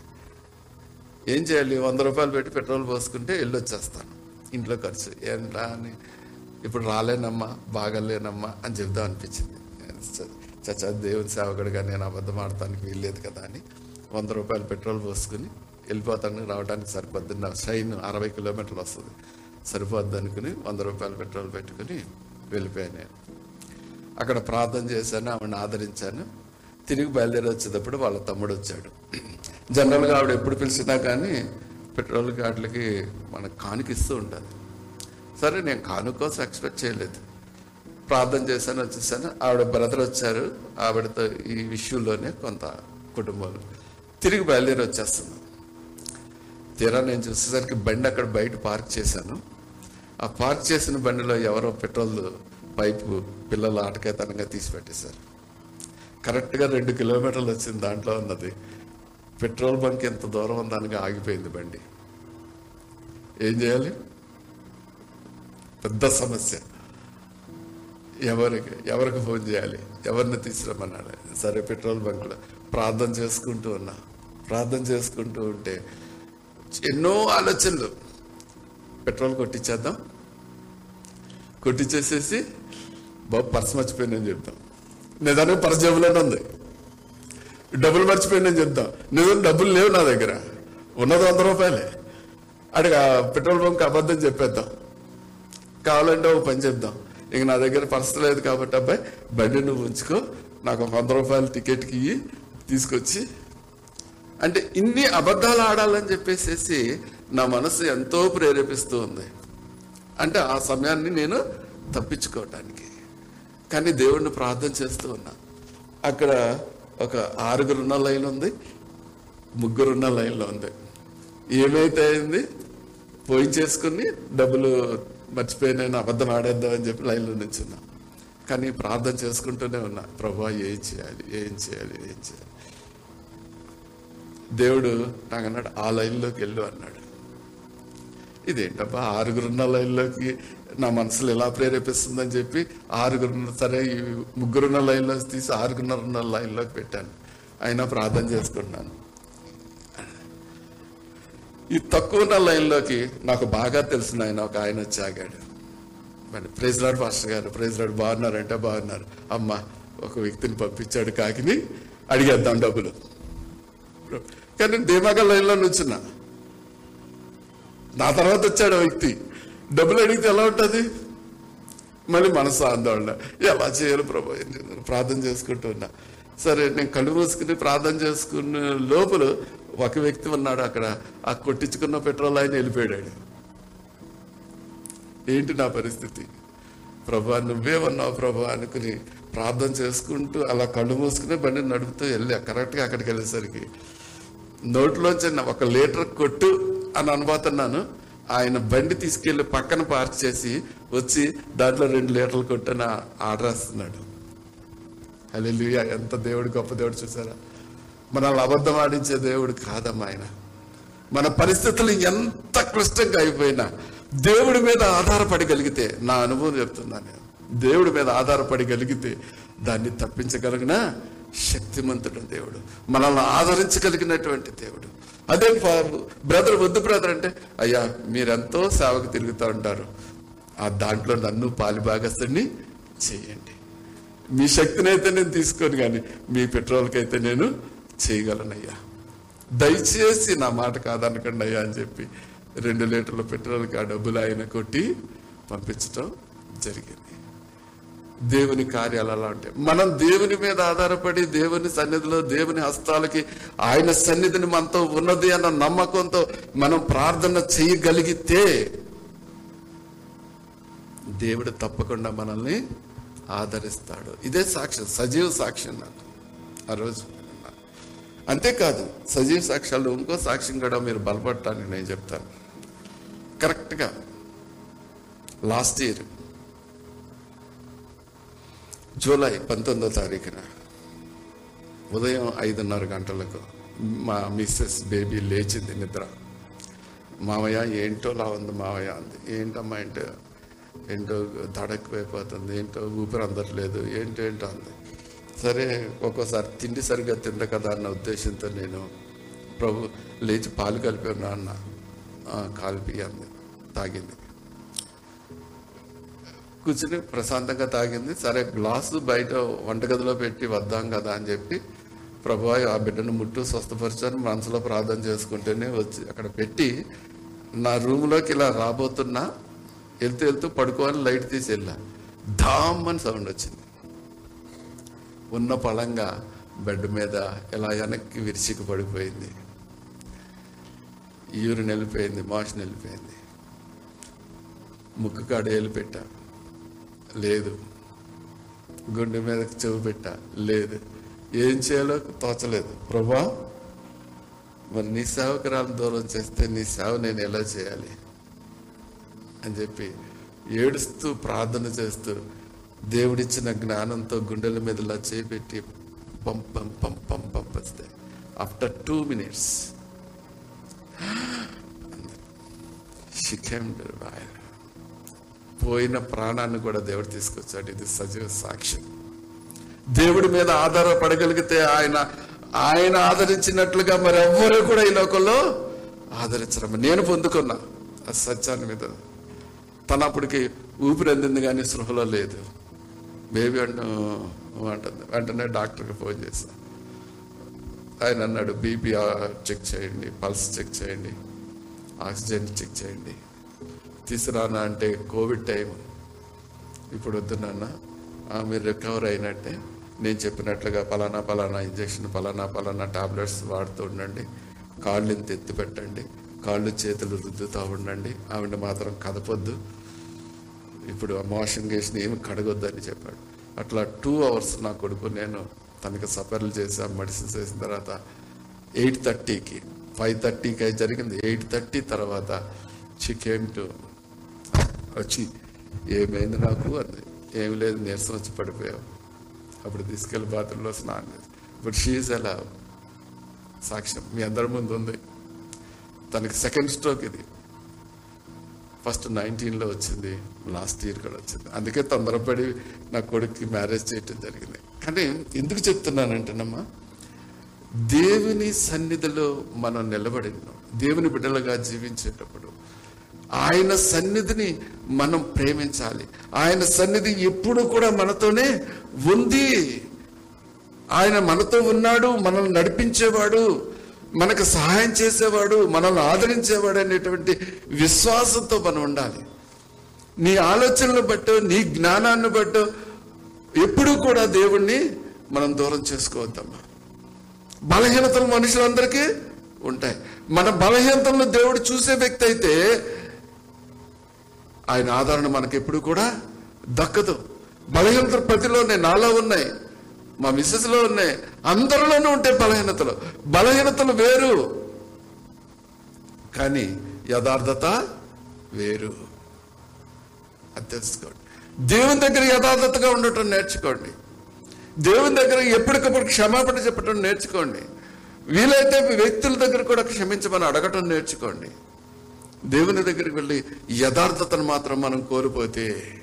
ఏం చేయాలి? వంద రూపాయలు పెట్టి పెట్రోల్ పోసుకుంటే వెళ్ళి వచ్చేస్తాను ఇంట్లో ఖర్చు. ఏంట్రా అని. ఇప్పుడు రాలేనమ్మా బాగాలేనమ్మా అని చెబుదాం అనిపించింది. చచ్చా దేవుని సేవకుడిగా నేను అబద్ధం ఆడటానికి వీల్లేదు కదా అని వంద రూపాయలు పెట్రోల్ పోసుకుని వెళ్ళిపోతాను. రావడానికి సరిపోద్ది. నా ట్రైన్ అరవై కిలోమీటర్లు వస్తుంది. సరిపోద్ది అనుకుని వంద రూపాయలు పెట్రోల్ పెట్టుకుని వెళ్ళిపోయాను నేను. అక్కడ ప్రార్థన చేశాను ఆమెను ఆదరించాను. తిరిగి బయలుదేరి వచ్చేటప్పుడు వాళ్ళ తమ్ముడు వచ్చాడు. జనరల్గా ఆవిడ ఎప్పుడు పిలిచినా కానీ పెట్రోల్ కార్డులకి మనకు కానుకిస్తూ ఉంటుంది సరే నేను కానుకోసం ఎక్స్పెక్ట్ చేయలేదు. ప్రార్థన చేశాను వచ్చేసాను. ఆవిడ బ్రదర్ వచ్చారు. ఆవిడతో ఈ విషయంలోనే కొంత కుటుంబాలు. తిరిగి బయలుదేరి వచ్చేస్తున్నాను తీరా నేను చూసేసరికి బండి అక్కడ బయట పార్క్ చేశాను. ఆ పార్క్ చేసిన బండిలో ఎవరో పెట్రోల్ పైపు పిల్లలు ఆటకేతనంగా తీసి పెట్టేశారు కరెక్ట్గా రెండు కిలోమీటర్లు వచ్చింది దాంట్లో ఉన్నది. పెట్రోల్ బంక్ ఎంత దూరం ఉందానికి ఆగిపోయింది బండి. ఏం చేయాలి? పెద్ద సమస్య. ఎవరికి ఎవరికి ఫోన్ చేయాలి? ఎవరిని తీసుకురమ్మన్నాడు? సరే పెట్రోల్ బంక్లో ప్రార్థన చేసుకుంటూ ఉన్నా. ప్రార్థన చేసుకుంటూ ఉంటే ఎన్నో ఆలోచనలు. పెట్రోల్ కొట్టించేద్దాం కొట్టించేసేసి బాబు పర్స్ మర్చిపోయిందని చెప్తాం. నిజానికి పర్స్ జేబులోనే ఉంది. డబ్బులు మర్చిపోయిందని చెప్తా. నిజం డబ్బులు లేవు నా దగ్గర. ఉన్నది వంద రూపాయలే అడిగా పెట్రోల్ బంక్ అబద్ధం చెప్పేద్దాం. కావాలంటే ఒక పని చెప్దాం. ఇక నా దగ్గర పర్స్ లేదు కాబట్టి అబ్బాయి బండి నువ్వు ఉంచుకో. నాకు ఒక వంద రూపాయల టికెట్కి తీసుకొచ్చి. అంటే ఇన్ని అబద్ధాలు ఆడాలని చెప్పేసేసి నా మనసు ఎంతో ప్రేరేపిస్తూ ఉంది. అంటే ఆ సమయాన్ని నేను తప్పించుకోవటానికి. కానీ దేవుణ్ణి ప్రార్థన చేస్తూ ఉన్నా. అక్కడ ఒక ఆరుగురున్న లైన్ ఉంది ముగ్గురున్న లైన్లో ఉంది. ఏమైతే అయింది పోయి చేసుకుని డబ్బులు మర్చిపోయిన అబద్ధం ఆడేద్దామని చెప్పి లైన్లో నిల్చున్నా. కానీ ప్రార్థన చేసుకుంటూనే ఉన్నా ప్రభా ఏం చేయాలి? ఏం చేయాలి? ఏం చేయాలి? దేవుడు నాకు అన్నాడు ఆ లైన్లోకి వెళ్ళు అన్నాడు. ఇదేంటబ్బా ఆరుగురున్న లైన్లోకి నా మనసులో ఎలా ప్రేరేపిస్తుందని చెప్పి ఆరుగురున్న సరే ఈ ముగ్గురున్న లైన్లో తీసి ఆరుగురున్న లైన్లోకి పెట్టాను. అయినా ప్రార్థన చేసుకున్నాను ఈ తక్కువన్న లైన్లోకి నాకు బాగా తెలిసిన ఆయన ఒక ఆయన వచ్చి ఆగాడు. మరి ప్రెసిడెంట్ లాడ్ గారు ప్రైజ్ లాడ్ బాగున్నారంటే బాగున్నారు. అమ్మ ఒక వ్యక్తిని పంపించాడు కాకిని అడిగేద్దాం డబ్బులు. కానీ ధీమాగా లైన్లో నుంచున్నా. నా తర్వాత వచ్చాడు ఆ వ్యక్తి. డబ్బులు అడిగితే ఎలా ఉంటుంది? మళ్ళీ మనసు ఆందోళన ఎలా చేయాలి ప్రభు? ప్రార్థన చేసుకుంటూ ఉన్నా. సరే నేను కళ్ళు మూసుకుని ప్రార్థన చేసుకున్న లోపల ఒక వ్యక్తి ఉన్నాడు అక్కడ. ఆ కొట్టించుకున్న పెట్రోల్ ఆయన వెళ్ళిపోయాడు. ఏంటి నా పరిస్థితి? ప్రభా నువ్వే ఉన్నావు ప్రభా అనుకుని ప్రార్థన చేసుకుంటూ అలా కళ్ళు మూసుకుని బండి నడుపుతూ వెళ్ళా. కరెక్ట్గా అక్కడికి వెళ్ళేసరికి. నోట్లోంచి ఒక లీటర్ కొట్టు అని అనుబోతున్నాను ఆయన బండి తీసుకెళ్ళి పక్కన పార్క్ చేసి వచ్చి దాంట్లో రెండు లీటర్లు కొట్టని ఆర్డర్ వేస్తున్నాడు. హల్లెలూయా ఎంత దేవుడు గొప్ప దేవుడు చూసారా? మనల్ని అబద్ధం ఆడించే దేవుడు కాదమ్మా ఆయన. మన పరిస్థితులు ఎంత క్లిష్టంగా అయిపోయినా దేవుడి మీద ఆధారపడగలిగితే నా అనుభవం చెప్తున్నాను నేను దేవుడి మీద ఆధారపడగలిగితే దాన్ని తప్పించగలిగిన శక్తిమంతుడు దేవుడు. మనల్ని ఆదరించగలిగినటువంటి దేవుడు. అదే బ్రదర్ వద్దు బ్రదర్ అంటే అయ్యా మీరెంతో సేవకు తిరుగుతూ ఉంటారు ఆ దాంట్లో నన్ను పాలిభాగస్తుడిని చేయండి. మీ శక్తిని అయితే నేను తీసుకోను కానీ మీ పెట్రోల్కి అయితే నేను చేయగలనయ్యా. దయచేసి నా మాట కాదనకండి అయ్యా అని చెప్పి రెండు లీటర్ల పెట్రోల్కి ఆ డబ్బులు ఆయన కొట్టి పంపించటం జరిగింది. దేవుని కార్యాలు అలా ఉంటాయి మనం దేవుని మీద ఆధారపడి దేవుని సన్నిధిలో దేవుని హస్తాలకి ఆయన సన్నిధిని మనతో ఉన్నది అన్న నమ్మకంతో మనం ప్రార్థన చేయగలిగితే దేవుడు తప్పకుండా మనల్ని ఆదరిస్తాడు. ఇదే సాక్ష్యం సజీవ సాక్ష్యం నాకు ఆ రోజు. అంతేకాదు సజీవ సాక్ష్యాలు ఇంకో సాక్ష్యం కూడా మీరు బలపడటానికి నేను చెప్తాను. కరెక్ట్గా లాస్ట్ ఇయర్ జూలై పంతొమ్మిదో తారీఖున ఉదయం ఐదున్నర గంటలకు మా మిస్సెస్ బేబీ లేచింది నిద్ర. మామయ్య ఏంటోలా ఉంది మామయ్య అంది. ఏంటమ్మా ఏంటో? ఏంటో దడక్కుపోయిపోతుంది ఏంటో ఊపిరి అందట్లేదు ఏంటో ఏంటో అంది. సరే ఒక్కోసారి తిండి సరిగ్గా తింద కదా అన్న ఉద్దేశంతో నేను ప్రభు లేచి పాలు కలిపి ఉన్నా అన్న "ఆ, అంది. తాగింది. కూర్చుని ప్రశాంతంగా తాగింది. సరే గ్లాసు బయట వంటగదిలో పెట్టి వద్దాం కదా అని చెప్పి ప్రభు ఆ బిడ్డను ముట్టు స్వస్థపరిచాను మనసులో ప్రార్థన చేసుకుంటేనే వచ్చి అక్కడ పెట్టి నా రూమ్లోకి ఇలా రాబోతున్నా వెళ్తూ వెళ్తూ పడుకోవాలి లైట్ తీసి వెళ్ళా. ధామ్ అని సౌండ్ వచ్చింది. ఉన్న పళంగా బెడ్ మీద ఇలా వెనక్కి విరిచికి పడిపోయింది. యూరిన్ వెళ్ళిపోయింది మోషన్ వెళ్ళిపోయింది ముక్కు కాడ వెళ్ళి పెట్టా. లేదు. గుండె మీద చెవి పెట్టా. లేదు. ఏం చేయాలో తోచలేదు. ప్రభా మరి నీ సేవకురాలను దూరం చేస్తే నీ సేవ నేను ఎలా చేయాలి? అని చెప్పి ఏడుస్తూ ప్రార్థన చేస్తూ దేవుడిచ్చిన జ్ఞానంతో గుండెల మీదలా చేపెట్టి పం పం పం పం పంపిస్తే after two minutes she came పోయిన ప్రాణాన్ని కూడా దేవుడు తీసుకొచ్చాడు. ఇది సజీవ సాక్ష్యం. దేవుడి మీద ఆధారపడగలిగితే ఆయన ఆయన ఆదరించినట్లుగా మరి ఎవ్వరూ కూడా ఈ లోకంలో ఆదరించడం నేను పొందుకున్నా ఆ సత్యాన్ని మీద. తన అప్పటికి ఊపిరి అందింది కానీ సృహలో లేదు. బేబీ అంటూ అంటుంది. వెంటనే డాక్టర్కి ఫోన్ చేశా. ఆయన అన్నాడు బీపీ చెక్ చేయండి పల్స్ చెక్ చేయండి ఆక్సిజన్ చెక్ చేయండి. తీసుకురానా అంటే కోవిడ్ టైం. ఇప్పుడు వద్దు నాన్న. ఆ, మీరు రికవర్ అయినట్టే. నేను చెప్పినట్లుగా పలానా పలానా ఇంజెక్షన్ పలానా పలానా టాబ్లెట్స్ వాడుతూ ఉండండి. కాళ్ళు తెత్తి ఎత్తి పెట్టండి. కాళ్ళు చేతులు రుద్దుతూ ఉండండి. ఆవిడ మాత్రం కదపొద్దు. ఇప్పుడు ఆ మోషన్ గేషన్ ఏమి కడగొద్దని చెప్పాడు. అట్లా టూ అవర్స్ నా కొడుకు నేను తనకి సపర్లు చేసా మెడిసిన్స్ వేసిన తర్వాత ఎయిట్ థర్టీకి ఫైవ్ థర్టీకి అయితే జరిగింది. ఎయిట్ థర్టీ తర్వాత చికెన్ టు వచ్చి ఏమైంది నాకు? అంది. ఏమి లేదు నీరసం వచ్చి పడిపోయావు అప్పుడు తీసుకెళ్ళి బాత్రూంలో స్నానం చేసి ఇప్పుడు షీజ్ ఎలా సాక్ష్యం. మీ అందరి ముందు ఉంది. తనకి సెకండ్ స్ట్రోక్ ఇది. ఫస్ట్ నైన్టీన్లో వచ్చింది. లాస్ట్ ఇయర్ కూడా వచ్చింది. అందుకే తొందరపడి నా కొడుక్కి మ్యారేజ్ చేయటం జరిగింది. కానీ ఎందుకు చెప్తున్నానంటేనమ్మా దేవుని సన్నిధిలో మనం నిలబడినాం. దేవుని బిడ్డలుగా జీవించేటప్పుడు ఆయన సన్నిధిని మనం ప్రేమించాలి. ఆయన సన్నిధి ఎప్పుడు కూడా మనతోనే ఉంది. ఆయన మనతో ఉన్నాడు మనల్ని నడిపించేవాడు మనకు సహాయం చేసేవాడు మనల్ని ఆదరించేవాడు అనేటువంటి విశ్వాసంతో మనం ఉండాలి. నీ ఆలోచనలు బట్టో నీ జ్ఞానాన్ని బట్టో ఎప్పుడూ కూడా దేవుణ్ణి మనం దూరం చేసుకోవద్దమ్మా. బలహీనతలు మనుషులందరికీ ఉంటాయి. మన బలహీనతలను దేవుడు చూసే వ్యక్తి అయితే ఆయన ఆదరణ మనకి ఎప్పుడు కూడా దక్కదు. బలహీనతలు ప్రతిలో ఉన్నాయి నాలో ఉన్నాయి. మా మిస్సెస్లో ఉన్నాయి. అందరిలోనూ ఉంటాయి బలహీనతలు. బలహీనతలు వేరు. కానీ యథార్థత వేరు. అది తెలుసుకోండి దేవుని దగ్గర యథార్థతగా ఉండటం నేర్చుకోండి. దేవుని దగ్గర ఎప్పటికప్పుడు క్షమాపణ చెప్పటం నేర్చుకోండి. వీలైతే వ్యక్తుల దగ్గర కూడా క్షమించమని అడగటం నేర్చుకోండి. దేవుని దగ్గరికి వెళ్ళి యథార్థతను మాత్రం మనం కోల్పోతే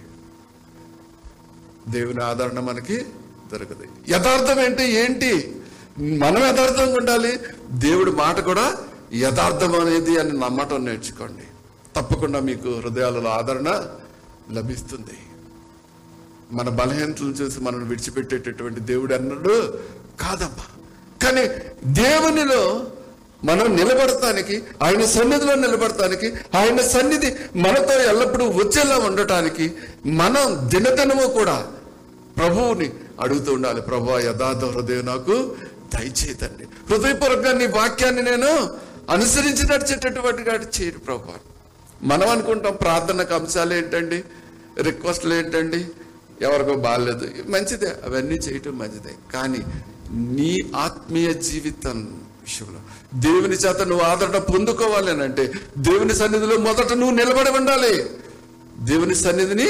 దేవుని ఆదరణ మనకి దొరకదు. యథార్థం ఏంటి ఏంటి? మనం యథార్థంగా ఉండాలి. దేవుడి మాట కూడా యథార్థం అనేది అని నమ్మటం నేర్చుకోండి. తప్పకుండా మీకు హృదయాలలో ఆదరణ లభిస్తుంది. మన బలహీనతలను చూసి మనల్ని విడిచిపెట్టేటటువంటి దేవుడు అన్నాడు కాదమ్మా. కానీ దేవునిలో మనం నిలబడటానికి ఆయన సన్నిధిలో నిలబడటానికి ఆయన సన్నిధి మనతో ఎల్లప్పుడూ వచ్చేలా ఉండటానికి మనం దినదినము కూడా ప్రభువుని అడుగుతూ ఉండాలి. ప్రభు యథార్థ హృదయం నాకు దయచేతండి హృదయపూర్వకంగా నీ వాక్యాన్ని నేను అనుసరించి నడిచేటటువంటి వాటి చేయడు ప్రభు. మనం అనుకుంటాం ప్రార్థనకు అంశాలు ఏంటండి? రిక్వెస్ట్లు ఏంటండి? ఎవరికో బాగాలేదు. మంచిదే. అవన్నీ చేయటం మంచిదే. కానీ నీ ఆత్మీయ జీవితం విషయంలో దేవుని చేత నువ్వు ఆదరణ పొందుకోవాలి అని అంటే దేవుని సన్నిధిలో మొదట నువ్వు నిలబడి ఉండాలి. దేవుని సన్నిధిని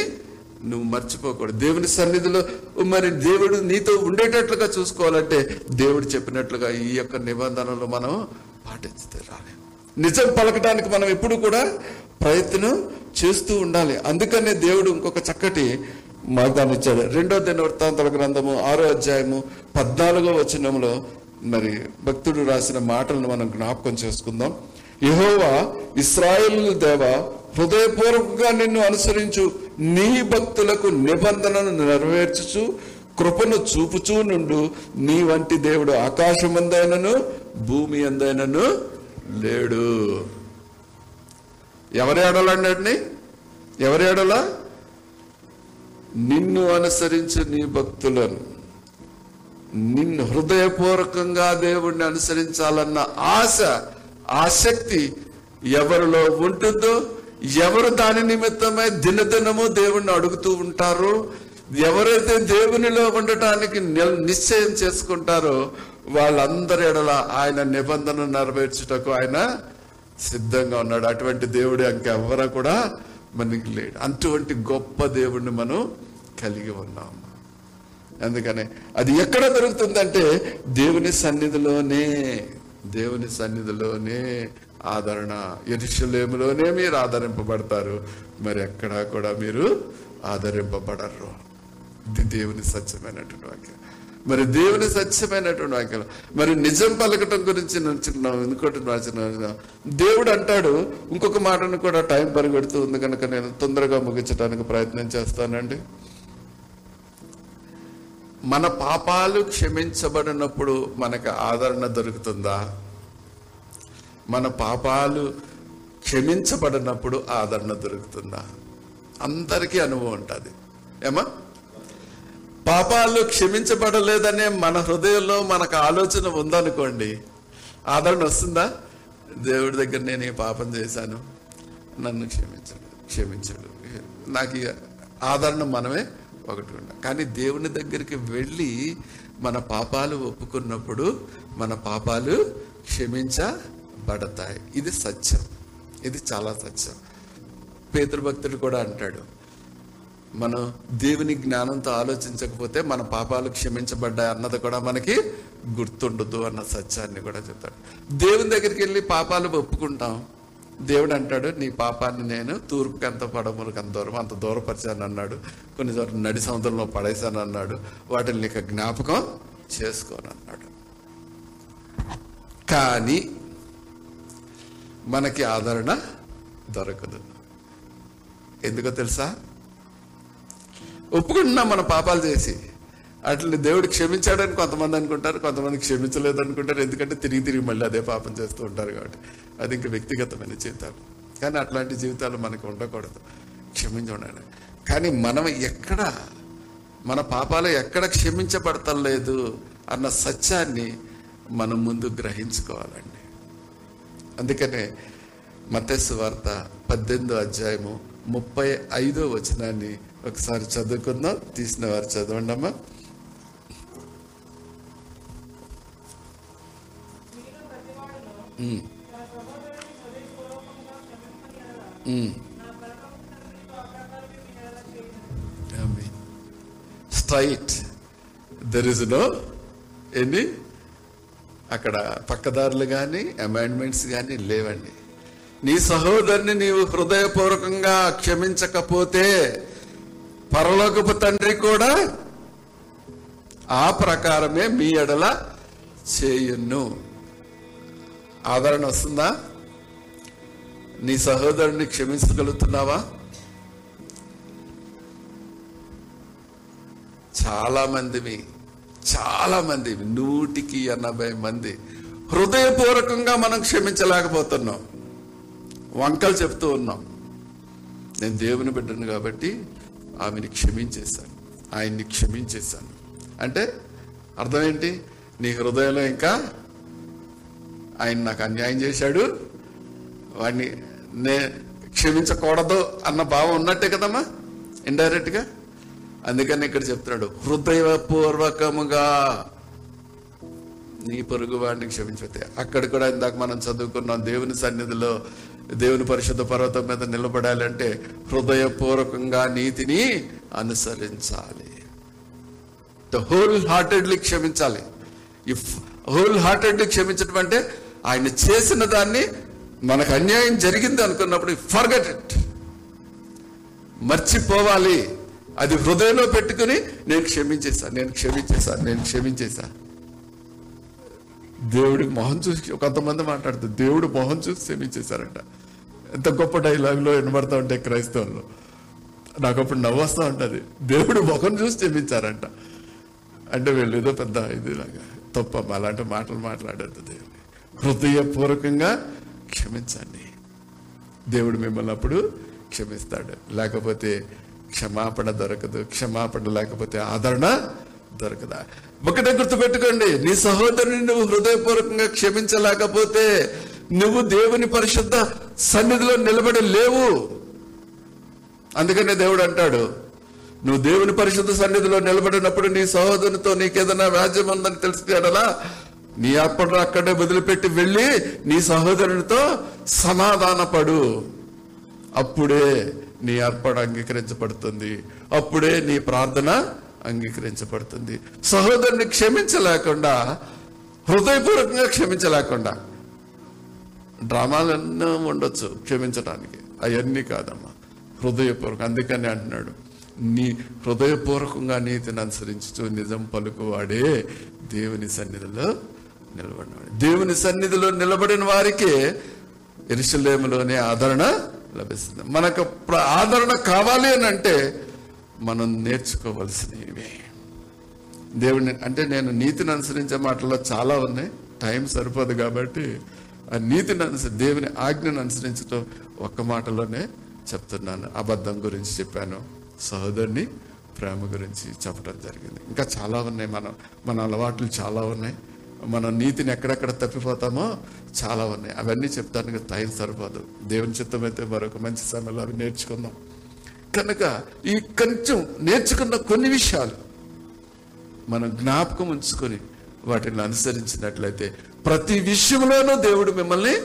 నువ్వు మర్చిపోకూడదు. దేవుని సన్నిధిలో మరి దేవుడు నీతో ఉండేటట్లుగా చూసుకోవాలంటే దేవుడు చెప్పినట్లుగా ఈ యొక్క నిబంధనలు మనం పాటించితే రాలి నిజం పలకడానికి మనం ఎప్పుడు కూడా ప్రయత్నం చేస్తూ ఉండాలి. అందుకనే దేవుడు ఇంకొక చక్కటి మార్గాన్ని ఇచ్చాడు. రెండో దిన వృత్తాంతల గ్రంథము ఆరో అధ్యాయము పద్నాలుగో వచనంలో మరి భక్తుడు రాసిన మాటలను మనం జ్ఞాపకం చేసుకుందాం. యహోవా ఇస్రాయేల్ దేవ హృదయపూర్వకంగా నిన్ను అనుసరించు. నీ భక్తులకు నిబంధనను నెరవేర్చుచు కృపను చూపుచూ నుండు నీ వంటి దేవుడు ఆకాశం అందైనను భూమి అందైనను లేడు. ఎవరి ఏడలండి ఎవరి ఏడలా నిన్ను అనుసరించు నీ భక్తులను. నిన్ను హృదయపూర్వకంగా దేవుణ్ణి అనుసరించాలన్న ఆశ ఆసక్తి ఎవరిలో ఉంటుందో ఎవరు దాని నిమిత్తమై దినదినము దేవుణ్ణి అడుగుతూ ఉంటారో ఎవరైతే దేవునిలో ఉండటానికి నిల్- నిశ్చయం చేసుకుంటారో వాళ్ళందరి ఎడల ఆయన నిబంధన నెరవేర్చుటకు ఆయన సిద్ధంగా ఉన్నాడు. అటువంటి దేవుడు ఇంకెవరు కూడా మనకి లేడు. అటువంటి గొప్ప దేవుణ్ణి మనం కలిగి ఉన్నాం అందుకని అది ఎక్కడ దొరుకుతుందంటే దేవుని సన్నిధిలోనే దేవుని సన్నిధిలోనే ఆదరణ. ఎరుషులేములోనే మీరు ఆదరింపబడతారు. మరి ఎక్కడా కూడా మీరు ఆదరింపబడరు. ఇది దేవుని సత్యమైనటువంటి వాక్యం. మరి దేవుని సత్యమైనటువంటి వాక్యం. మరి నిజం పలకటం గురించి నచ్చుకున్నాం ఇంకోటి రాసిన దేవుడు అంటాడు ఇంకొక మాటను కూడా టైం పరిగెడుతూ ఉంది కనుక నేను తొందరగా ముగించడానికి ప్రయత్నం చేస్తానండి. మన పాపాలు క్షమించబడినప్పుడు మనకు ఆదరణ దొరుకుతుందా? మన పాపాలు క్షమించబడినప్పుడు ఆదరణ దొరుకుతుందా? అందరికీ అనుభవం ఉంటుంది. ఏమా? పాపాలు క్షమించబడలేదనే మన హృదయంలో మనకు ఆలోచన ఉందనుకోండి ఆదరణ వస్తుందా? దేవుడి దగ్గర నేను ఈ పాపం చేశాను నన్ను క్షమించడు క్షమించడు. నాకు ఆదరణ మనమే ఒకటి ఉండ కానీ దేవుని దగ్గరికి వెళ్ళి మన పాపాలు ఒప్పుకున్నప్పుడు మన పాపాలు క్షమించబడతాయి. ఇది సత్యం. ఇది చాలా సత్యం. పేతృభక్తుడు కూడా అంటాడు మనం దేవుని జ్ఞానంతో ఆలోచించకపోతే మన పాపాలు క్షమించబడ్డాయి అన్నది కూడా మనకి గుర్తుండదు అన్న సత్యాన్ని కూడా చెప్తాడు. దేవుని దగ్గరికి వెళ్ళి పాపాలు ఒప్పుకుంటాం. దేవుడు అంటాడు నీ పాపాన్ని నేను తూర్పుకి ఎంత పడములకు అంత దూరం అంత దూరపరిచాను అన్నాడు. కొన్ని చోట్ల నడి సముద్రంలో పడేశాను అన్నాడు. వాటిని నీకు జ్ఞాపకం చేసుకోను అన్నాడు. కానీ మనకి ఆదరణ దొరకదు. ఎందుకో తెలుసా? ఒప్పుకుంటున్నాం మన పాపాలు చేసి. అట్లని దేవుడు క్షమించాడని కొంతమంది అనుకుంటారు కొంతమంది క్షమించలేదు అనుకుంటారు ఎందుకంటే తిరిగి తిరిగి మళ్ళీ అదే పాపం చేస్తూ ఉంటారు కాబట్టి. అది ఇంకా వ్యక్తిగతమైన జీవితాలు. కానీ అట్లాంటి జీవితాలు మనకు ఉండకూడదు. క్షమించండి. కానీ మనం ఎక్కడ మన పాపాలు ఎక్కడ క్షమించబడతలేదు అన్న సత్యాన్ని మనం ముందు గ్రహించుకోవాలండి. అందుకనే మతస్సు వార్త పద్దెనిమిదో అధ్యాయము ముప్పై ఐదో వచనాన్ని ఒకసారి చదువుకుందాం. తీసిన వారు చదవండి అమ్మా ఉమ్. స్ట్రైట్ దెర్ ఇస్ నో ఎన్ని అక్కడ పక్కదారులు కానీ అమెండ్మెంట్స్ కానీ లేవండి. నీ సహోదరుని నీవు హృదయపూర్వకంగా క్షమించకపోతే పరలోకపు తండ్రి కూడా ఆ ప్రకారమే మీ ఎడల చేయును. ఆదరణ వస్తుందా? నీ సహోదరుని క్షమించగలుగుతున్నావా? చాలా మందివి చాలా మంది నూటికి ఎనభై మంది హృదయపూర్వకంగా మనం క్షమించలేకపోతున్నాం. వంకలు చెప్తూ ఉన్నాం. నేను దేవుని బిడ్డను కాబట్టి ఆమెని క్షమించేశాను. ఆయన్ని క్షమించేశాను. అంటే అర్థం ఏంటి నీ హృదయంలో ఇంకా ఆయన నాకు అన్యాయం చేశాడు. వాడిని నే క్షమించకూడదు అన్న భావం ఉన్నట్టే కదమ్మా? ఇండైరెక్ట్గా అందుకని ఇక్కడ చెప్తున్నాడు హృదయపూర్వకముగా నీ పొరుగు వాడిని క్షమించితే అక్కడ కూడా ఇందాక మనం చదువుకున్నాం దేవుని సన్నిధిలో దేవుని పరిశుద్ధ పర్వతం మీద నిలబడాలంటే హృదయపూర్వకంగా నీతిని అనుసరించాలి. హోల్ హార్టెడ్లీ క్షమించాలి. ఇఫ్ హోల్ హార్టెడ్లీ క్షమించడం అంటే ఆయన చేసిన దాన్ని మనకు అన్యాయం జరిగింది అనుకున్నప్పుడు ఫర్గెట్ ఇట్ మర్చిపోవాలి. అది హృదయంలో పెట్టుకుని నేను క్షమించేశాను నేను క్షమించేశాను నేను క్షమించేశా దేవుడికి మొహం చూసి కొంతమంది మాట్లాడుతారు దేవుడు మొహం చూసి క్షమించేశారంట. ఎంత గొప్ప డైలాగులో వినబడతా ఉంటాయి క్రైస్తవులు నాకు అప్పుడు నవ్వొస్తా ఉంటుంది. దేవుడు మొహం చూసి క్షమించారంట. అంటే వీళ్ళు ఏదో పెద్ద ఇదిలాగా తప్ప అలాంటి మాటలు మాట్లాడద్దు దేవుడు. హృదయపూర్వకంగా క్షమించండి. దేవుడు మిమ్మల్ని అప్పుడు క్షమిస్తాడు. లేకపోతే క్షమాపణ దొరకదు. క్షమాపణ లేకపోతే ఆదరణ దొరకదా. ఒకటే గుర్తుపెట్టుకోండి నీ సహోదరుని నువ్వు హృదయపూర్వకంగా క్షమించలేకపోతే నువ్వు దేవుని పరిశుద్ధ సన్నిధిలో నిలబడి లేవు. అందుకనే దేవుడు అంటాడు నువ్వు దేవుని పరిశుద్ధ సన్నిధిలో నిలబడినప్పుడు నీ సహోదరునితో నీకేదైనా వ్యాజ్యం ఉందని తెలుసుకునేలా నీ అప్పుడు అక్కడే వదిలిపెట్టి వెళ్ళి నీ సహోదరునితో సమాధానపడు అప్పుడే నీ అర్పణ అంగీకరించబడుతుంది. అప్పుడే నీ ప్రార్థన అంగీకరించబడుతుంది. సహోదరుని క్షమించలేకుండా హృదయపూర్వకంగా క్షమించలేకుండా డ్రామాలన్నీ ఉండొచ్చు క్షమించడానికి అవన్నీ కాదమ్మా. హృదయపూర్వకం అందుకని అంటున్నాడు. నీ హృదయపూర్వకంగా నీతిని అనుసరించు నిజం పలుకువాడే దేవుని సన్నిధిలో నిలబడినవాడు. దేవుని సన్నిధిలో నిలబడిన వారికే ఎరుసలేములోనే ఆదరణ లభిస్తుంది. మనకు ఆదరణ కావాలి అని అంటే మనం నేర్చుకోవలసినవి. దేవుని అంటే నేను నీతిని అనుసరించే మాటల్లో చాలా ఉన్నాయి. టైం సరిపోదు కాబట్టి ఆ నీతిని అనుసరి దేవుని ఆజ్ఞను అనుసరించడం ఒక్క మాటలోనే చెప్తున్నాను. అబద్ధం గురించి చెప్పాను. సహోదరుని ప్రేమ గురించి చెప్పడం జరిగింది. ఇంకా చాలా ఉన్నాయి. మనం మన అలవాట్లు చాలా ఉన్నాయి. మన నీతిని ఎక్కడెక్కడ తప్పిపోతామో చాలా ఉన్నాయి. అవన్నీ చెప్తానికి టైం సరిపోదు. దేవుని చిత్తం అయితే మరొక మంచి సమయంలో అవి నేర్చుకుందాం. కనుక ఈ కొంచెం నేర్చుకున్న కొన్ని విషయాలు మనం జ్ఞాపకం ఉంచుకొని వాటిని అనుసరించినట్లయితే ప్రతి విషయంలోనూ దేవుడు మిమ్మల్ని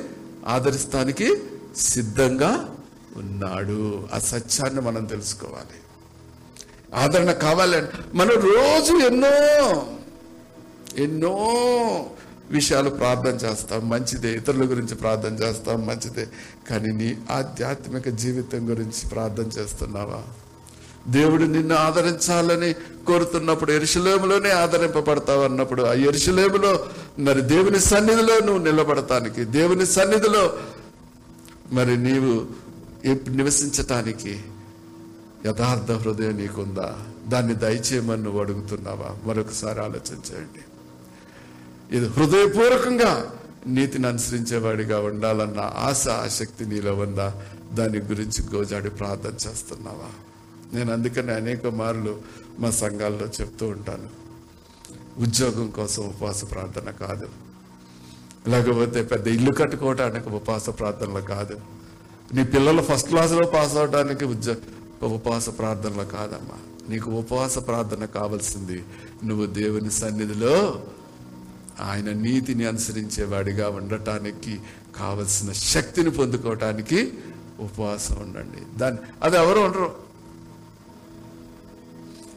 ఆదరిస్తానికి సిద్ధంగా ఉన్నాడు. ఆ సత్యాన్ని మనం తెలుసుకోవాలి. ఆదరణ కావాలంటే మనం రోజు ఎన్నో ఎన్నో విషయాలు ప్రార్థన చేస్తాం. మంచిదే ఇతరుల గురించి ప్రార్థన చేస్తాం మంచిదే. కానీ నీ ఆధ్యాత్మిక జీవితం గురించి ప్రార్థన చేస్తున్నావా? దేవుడు నిన్ను ఆదరించాలని కోరుతున్నప్పుడు ఎరుసలేములోనే ఆదరింపబడతావు అన్నప్పుడు ఆ ఎరుసలేములో మరి దేవుని సన్నిధిలో నువ్వు నిలబడటానికి దేవుని సన్నిధిలో మరి నీవు నివసించటానికి యథార్థ హృదయం నీకుందా? దాన్ని దయచేయమని నువ్వు అడుగుతున్నావా? మరొకసారి ఆలోచించండి ఇది హృదయపూర్వకంగా నీతిని అనుసరించేవాడిగా ఉండాలన్న ఆశ ఆసక్తి నీలో ఉందా దాని గురించి గోజాడి ప్రార్థన చేస్తున్నావా? నేను అందుకని అనేక మార్లు మా సంఘాల్లో చెప్తూ ఉంటాను. ఉద్యోగం కోసం ఉపవాస ప్రార్థన కాదు. లేకపోతే పెద్ద ఇల్లు కట్టుకోవటానికి ఉపవాస ప్రార్థనలు కాదు. నీ పిల్లలు ఫస్ట్ క్లాస్లో పాస్ అవడానికి ఉద్యోగ ఉపవాస ప్రార్థనలు కాదమ్మా. నీకు ఉపవాస ప్రార్థన కావాల్సింది నువ్వు దేవుని సన్నిధిలో ఆయన నీతిని అనుసరించేవాడిగా ఉండటానికి కావలసిన శక్తిని పొందుకోవటానికి ఉపవాసం ఉండండి. దాన్ని అది ఎవరు ఉండరు.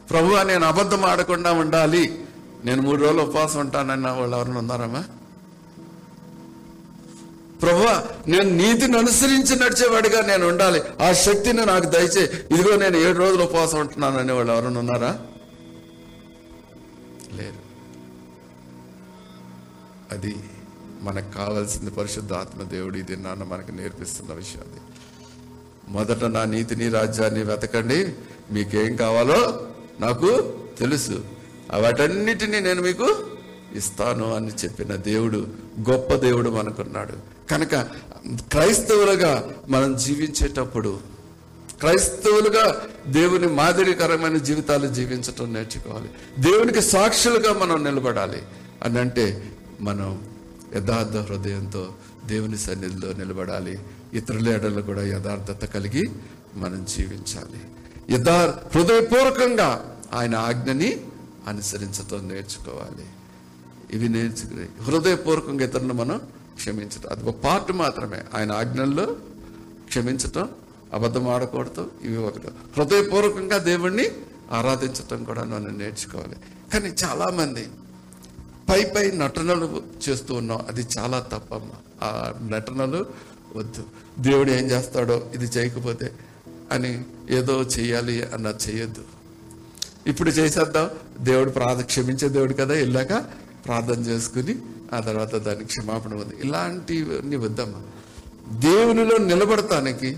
ప్రభు నేను అబద్ధం ఆడకుండా ఉండాలి. నేను మూడు రోజులు ఉపవాసం ఉంటానన్న వాళ్ళు ఎవరైనా ఉన్నారమ్మా ప్రభు నేను నీతిని అనుసరించి నడిచేవాడిగా నేను ఉండాలి. ఆ శక్తిని నాకు దయచే ఇదిగో నేను ఏడు రోజులు ఉపవాసం ఉంటున్నాను అనే వాళ్ళు ఎవరైనా ఉన్నారా? లేరు అది మనకు కావాల్సింది పరిశుద్ధ ఆత్మ దేవుడు. ఇది నాన్న మనకు నేర్పిస్తున్న విషయం అది. మొదట నా నీతిని రాజ్యాన్ని వెతకండి. మీకేం కావాలో నాకు తెలుసు. వాటన్నిటినీ నేను మీకు ఇస్తాను అని చెప్పిన దేవుడు గొప్ప దేవుడు మనకున్నాడు. కనుక క్రైస్తవులుగా మనం జీవించేటప్పుడు క్రైస్తవులుగా దేవుని మాదిరికరమైన జీవితాలు జీవించటం నేర్చుకోవాలి. దేవునికి సాక్షులుగా మనం నిలబడాలి. అని అంటే మనం యథార్థ హృదయంతో దేవుని సన్నిధిలో నిలబడాలి. ఇతరుల ఎడలు కూడా యథార్థత కలిగి మనం జీవించాలి. యథార్ హృదయపూర్వకంగా ఆయన ఆజ్ఞని అనుసరించటం నేర్చుకోవాలి. ఇవి నేర్చుకుని హృదయపూర్వకంగా ఇతరులను మనం క్షమించటం. అది ఒక పార్ట్ మాత్రమే. ఆయన ఆజ్ఞల్లో క్షమించటం అబద్ధం ఆడకూడదు ఇవి ఒకటి. హృదయపూర్వకంగా దేవుణ్ణి ఆరాధించటం కూడా మనం నేర్చుకోవాలి. కానీ చాలామంది పై పై నటనలు చేస్తూ ఉన్నాం. అది చాలా తప్పమ్మా ఆ నటనలు వద్దు. దేవుడు ఏం చేస్తాడో ఇది చేయకపోతే అని ఏదో చేయాలి అన్న చేయొద్దు. ఇప్పుడు చేసేద్దాం. దేవుడు ప్రార్థ క్షమించే దేవుడు కదా వెళ్ళాక ప్రార్థన చేసుకుని ఆ తర్వాత దానికి క్షమాపణ ఉంది. ఇలాంటివన్నీ వద్దమ్మా. దేవునిలో నిలబడటానికి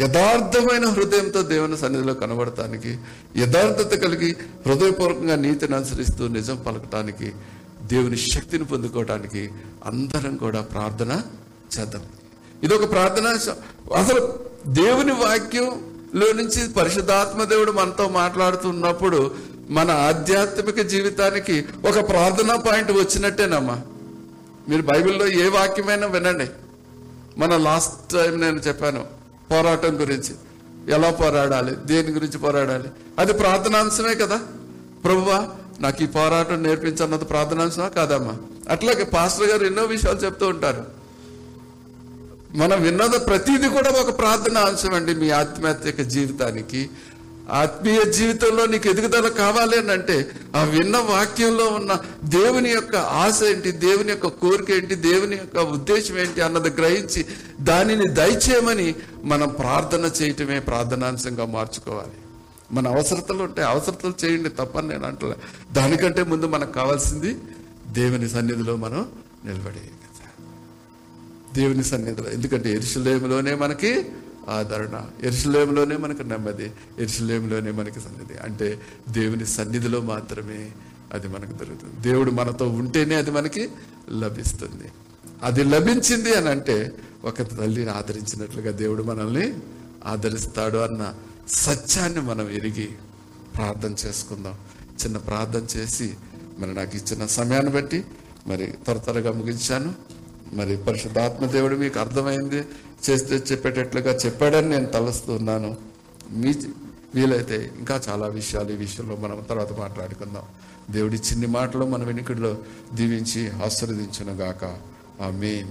యథార్థమైన హృదయంతో దేవుని సన్నిధిలో కనబడటానికి యథార్థత కలిగి హృదయపూర్వకంగా నీతిని అనుసరిస్తూ నిజం పలకటానికి దేవుని శక్తిని పొందుకోవటానికి అందరం కూడా ప్రార్థన చేద్దాం. ఇది ఒక ప్రార్థన. అసలు దేవుని వాక్యంలో నుంచి పరిశుద్ధాత్మ దేవుడు మనతో మాట్లాడుతున్నప్పుడు మన ఆధ్యాత్మిక జీవితానికి ఒక ప్రార్థనా పాయింట్ వచ్చినట్టేనమ్మా. మీరు బైబిల్లో ఏ వాక్యమైనా వినండి. మన లాస్ట్ టైం నేను చెప్పాను పోరాటం గురించి. ఎలా పోరాడాలి? దేని గురించి పోరాడాలి? అది ప్రార్థనాంశమే కదా. ప్రభువా నాకు ఈ పోరాటం నేర్పించన్నది ప్రార్థనాంశమా కాదమ్మా. అట్లాగే పాస్టర్ గారు ఎన్నో విషయాలు చెప్తూ ఉంటారు. మనం విన్నద ప్రతిదీ కూడా ఒక ప్రార్థన అంశం అండి మీ ఆత్మహత్యక జీవితానికి. ఆత్మీయ జీవితంలో నీకు ఎదుగుదల కావాలి అని అంటే ఆ విన్న వాక్యంలో ఉన్న దేవుని యొక్క ఆశ ఏంటి దేవుని యొక్క కోరిక ఏంటి దేవుని యొక్క ఉద్దేశం ఏంటి అన్నది గ్రహించి దానిని దయచేయమని మనం ప్రార్థన చేయటమే ప్రార్థనాంశంగా మార్చుకోవాలి. మన అవసరతలు ఉంటాయి అవసరతలు చేయండి తప్పని నేను అంటలే. దానికంటే ముందు మనకు కావాల్సింది దేవుని సన్నిధిలో మనం నిలబడే దేవుని సన్నిధిలో. ఎందుకంటే ఎరుసలేములోనే మనకి ఆదరణ ఎరుసలేములోనే మనకు నెమ్మది ఎరుసలేములోనే మనకి సన్నిధి. అంటే దేవుని సన్నిధిలో మాత్రమే అది మనకు దొరుకుతుంది. దేవుడు మనతో ఉంటేనే అది మనకి లభిస్తుంది. అది లభించింది అని అంటే ఒక తల్లిని ఆదరించినట్లుగా దేవుడు మనల్ని ఆదరిస్తాడు అన్న సత్యాన్ని మనం ఎరిగి ప్రార్థన చేసుకుందాం. చిన్న ప్రార్థన చేసి మరి నాకు ఇచ్చిన సమయాన్ని బట్టి మరి త్వర త్వరగా ముగించాను. మరి పరిశుద్ధాత్మ దేవుడు మీకు అర్థమైంది చేస్తే చెప్పేటట్లుగా చెప్పాడని నేను తలస్తున్నాను మీ వీలైతే ఇంకా చాలా విషయాలు ఈ విషయంలో మనం తర్వాత మాట్లాడుకుందాం. దేవుడి చిన్ని మాటలు మన వెనుకడిలో దీవించి ఆశీర్వదించును గాక ఆ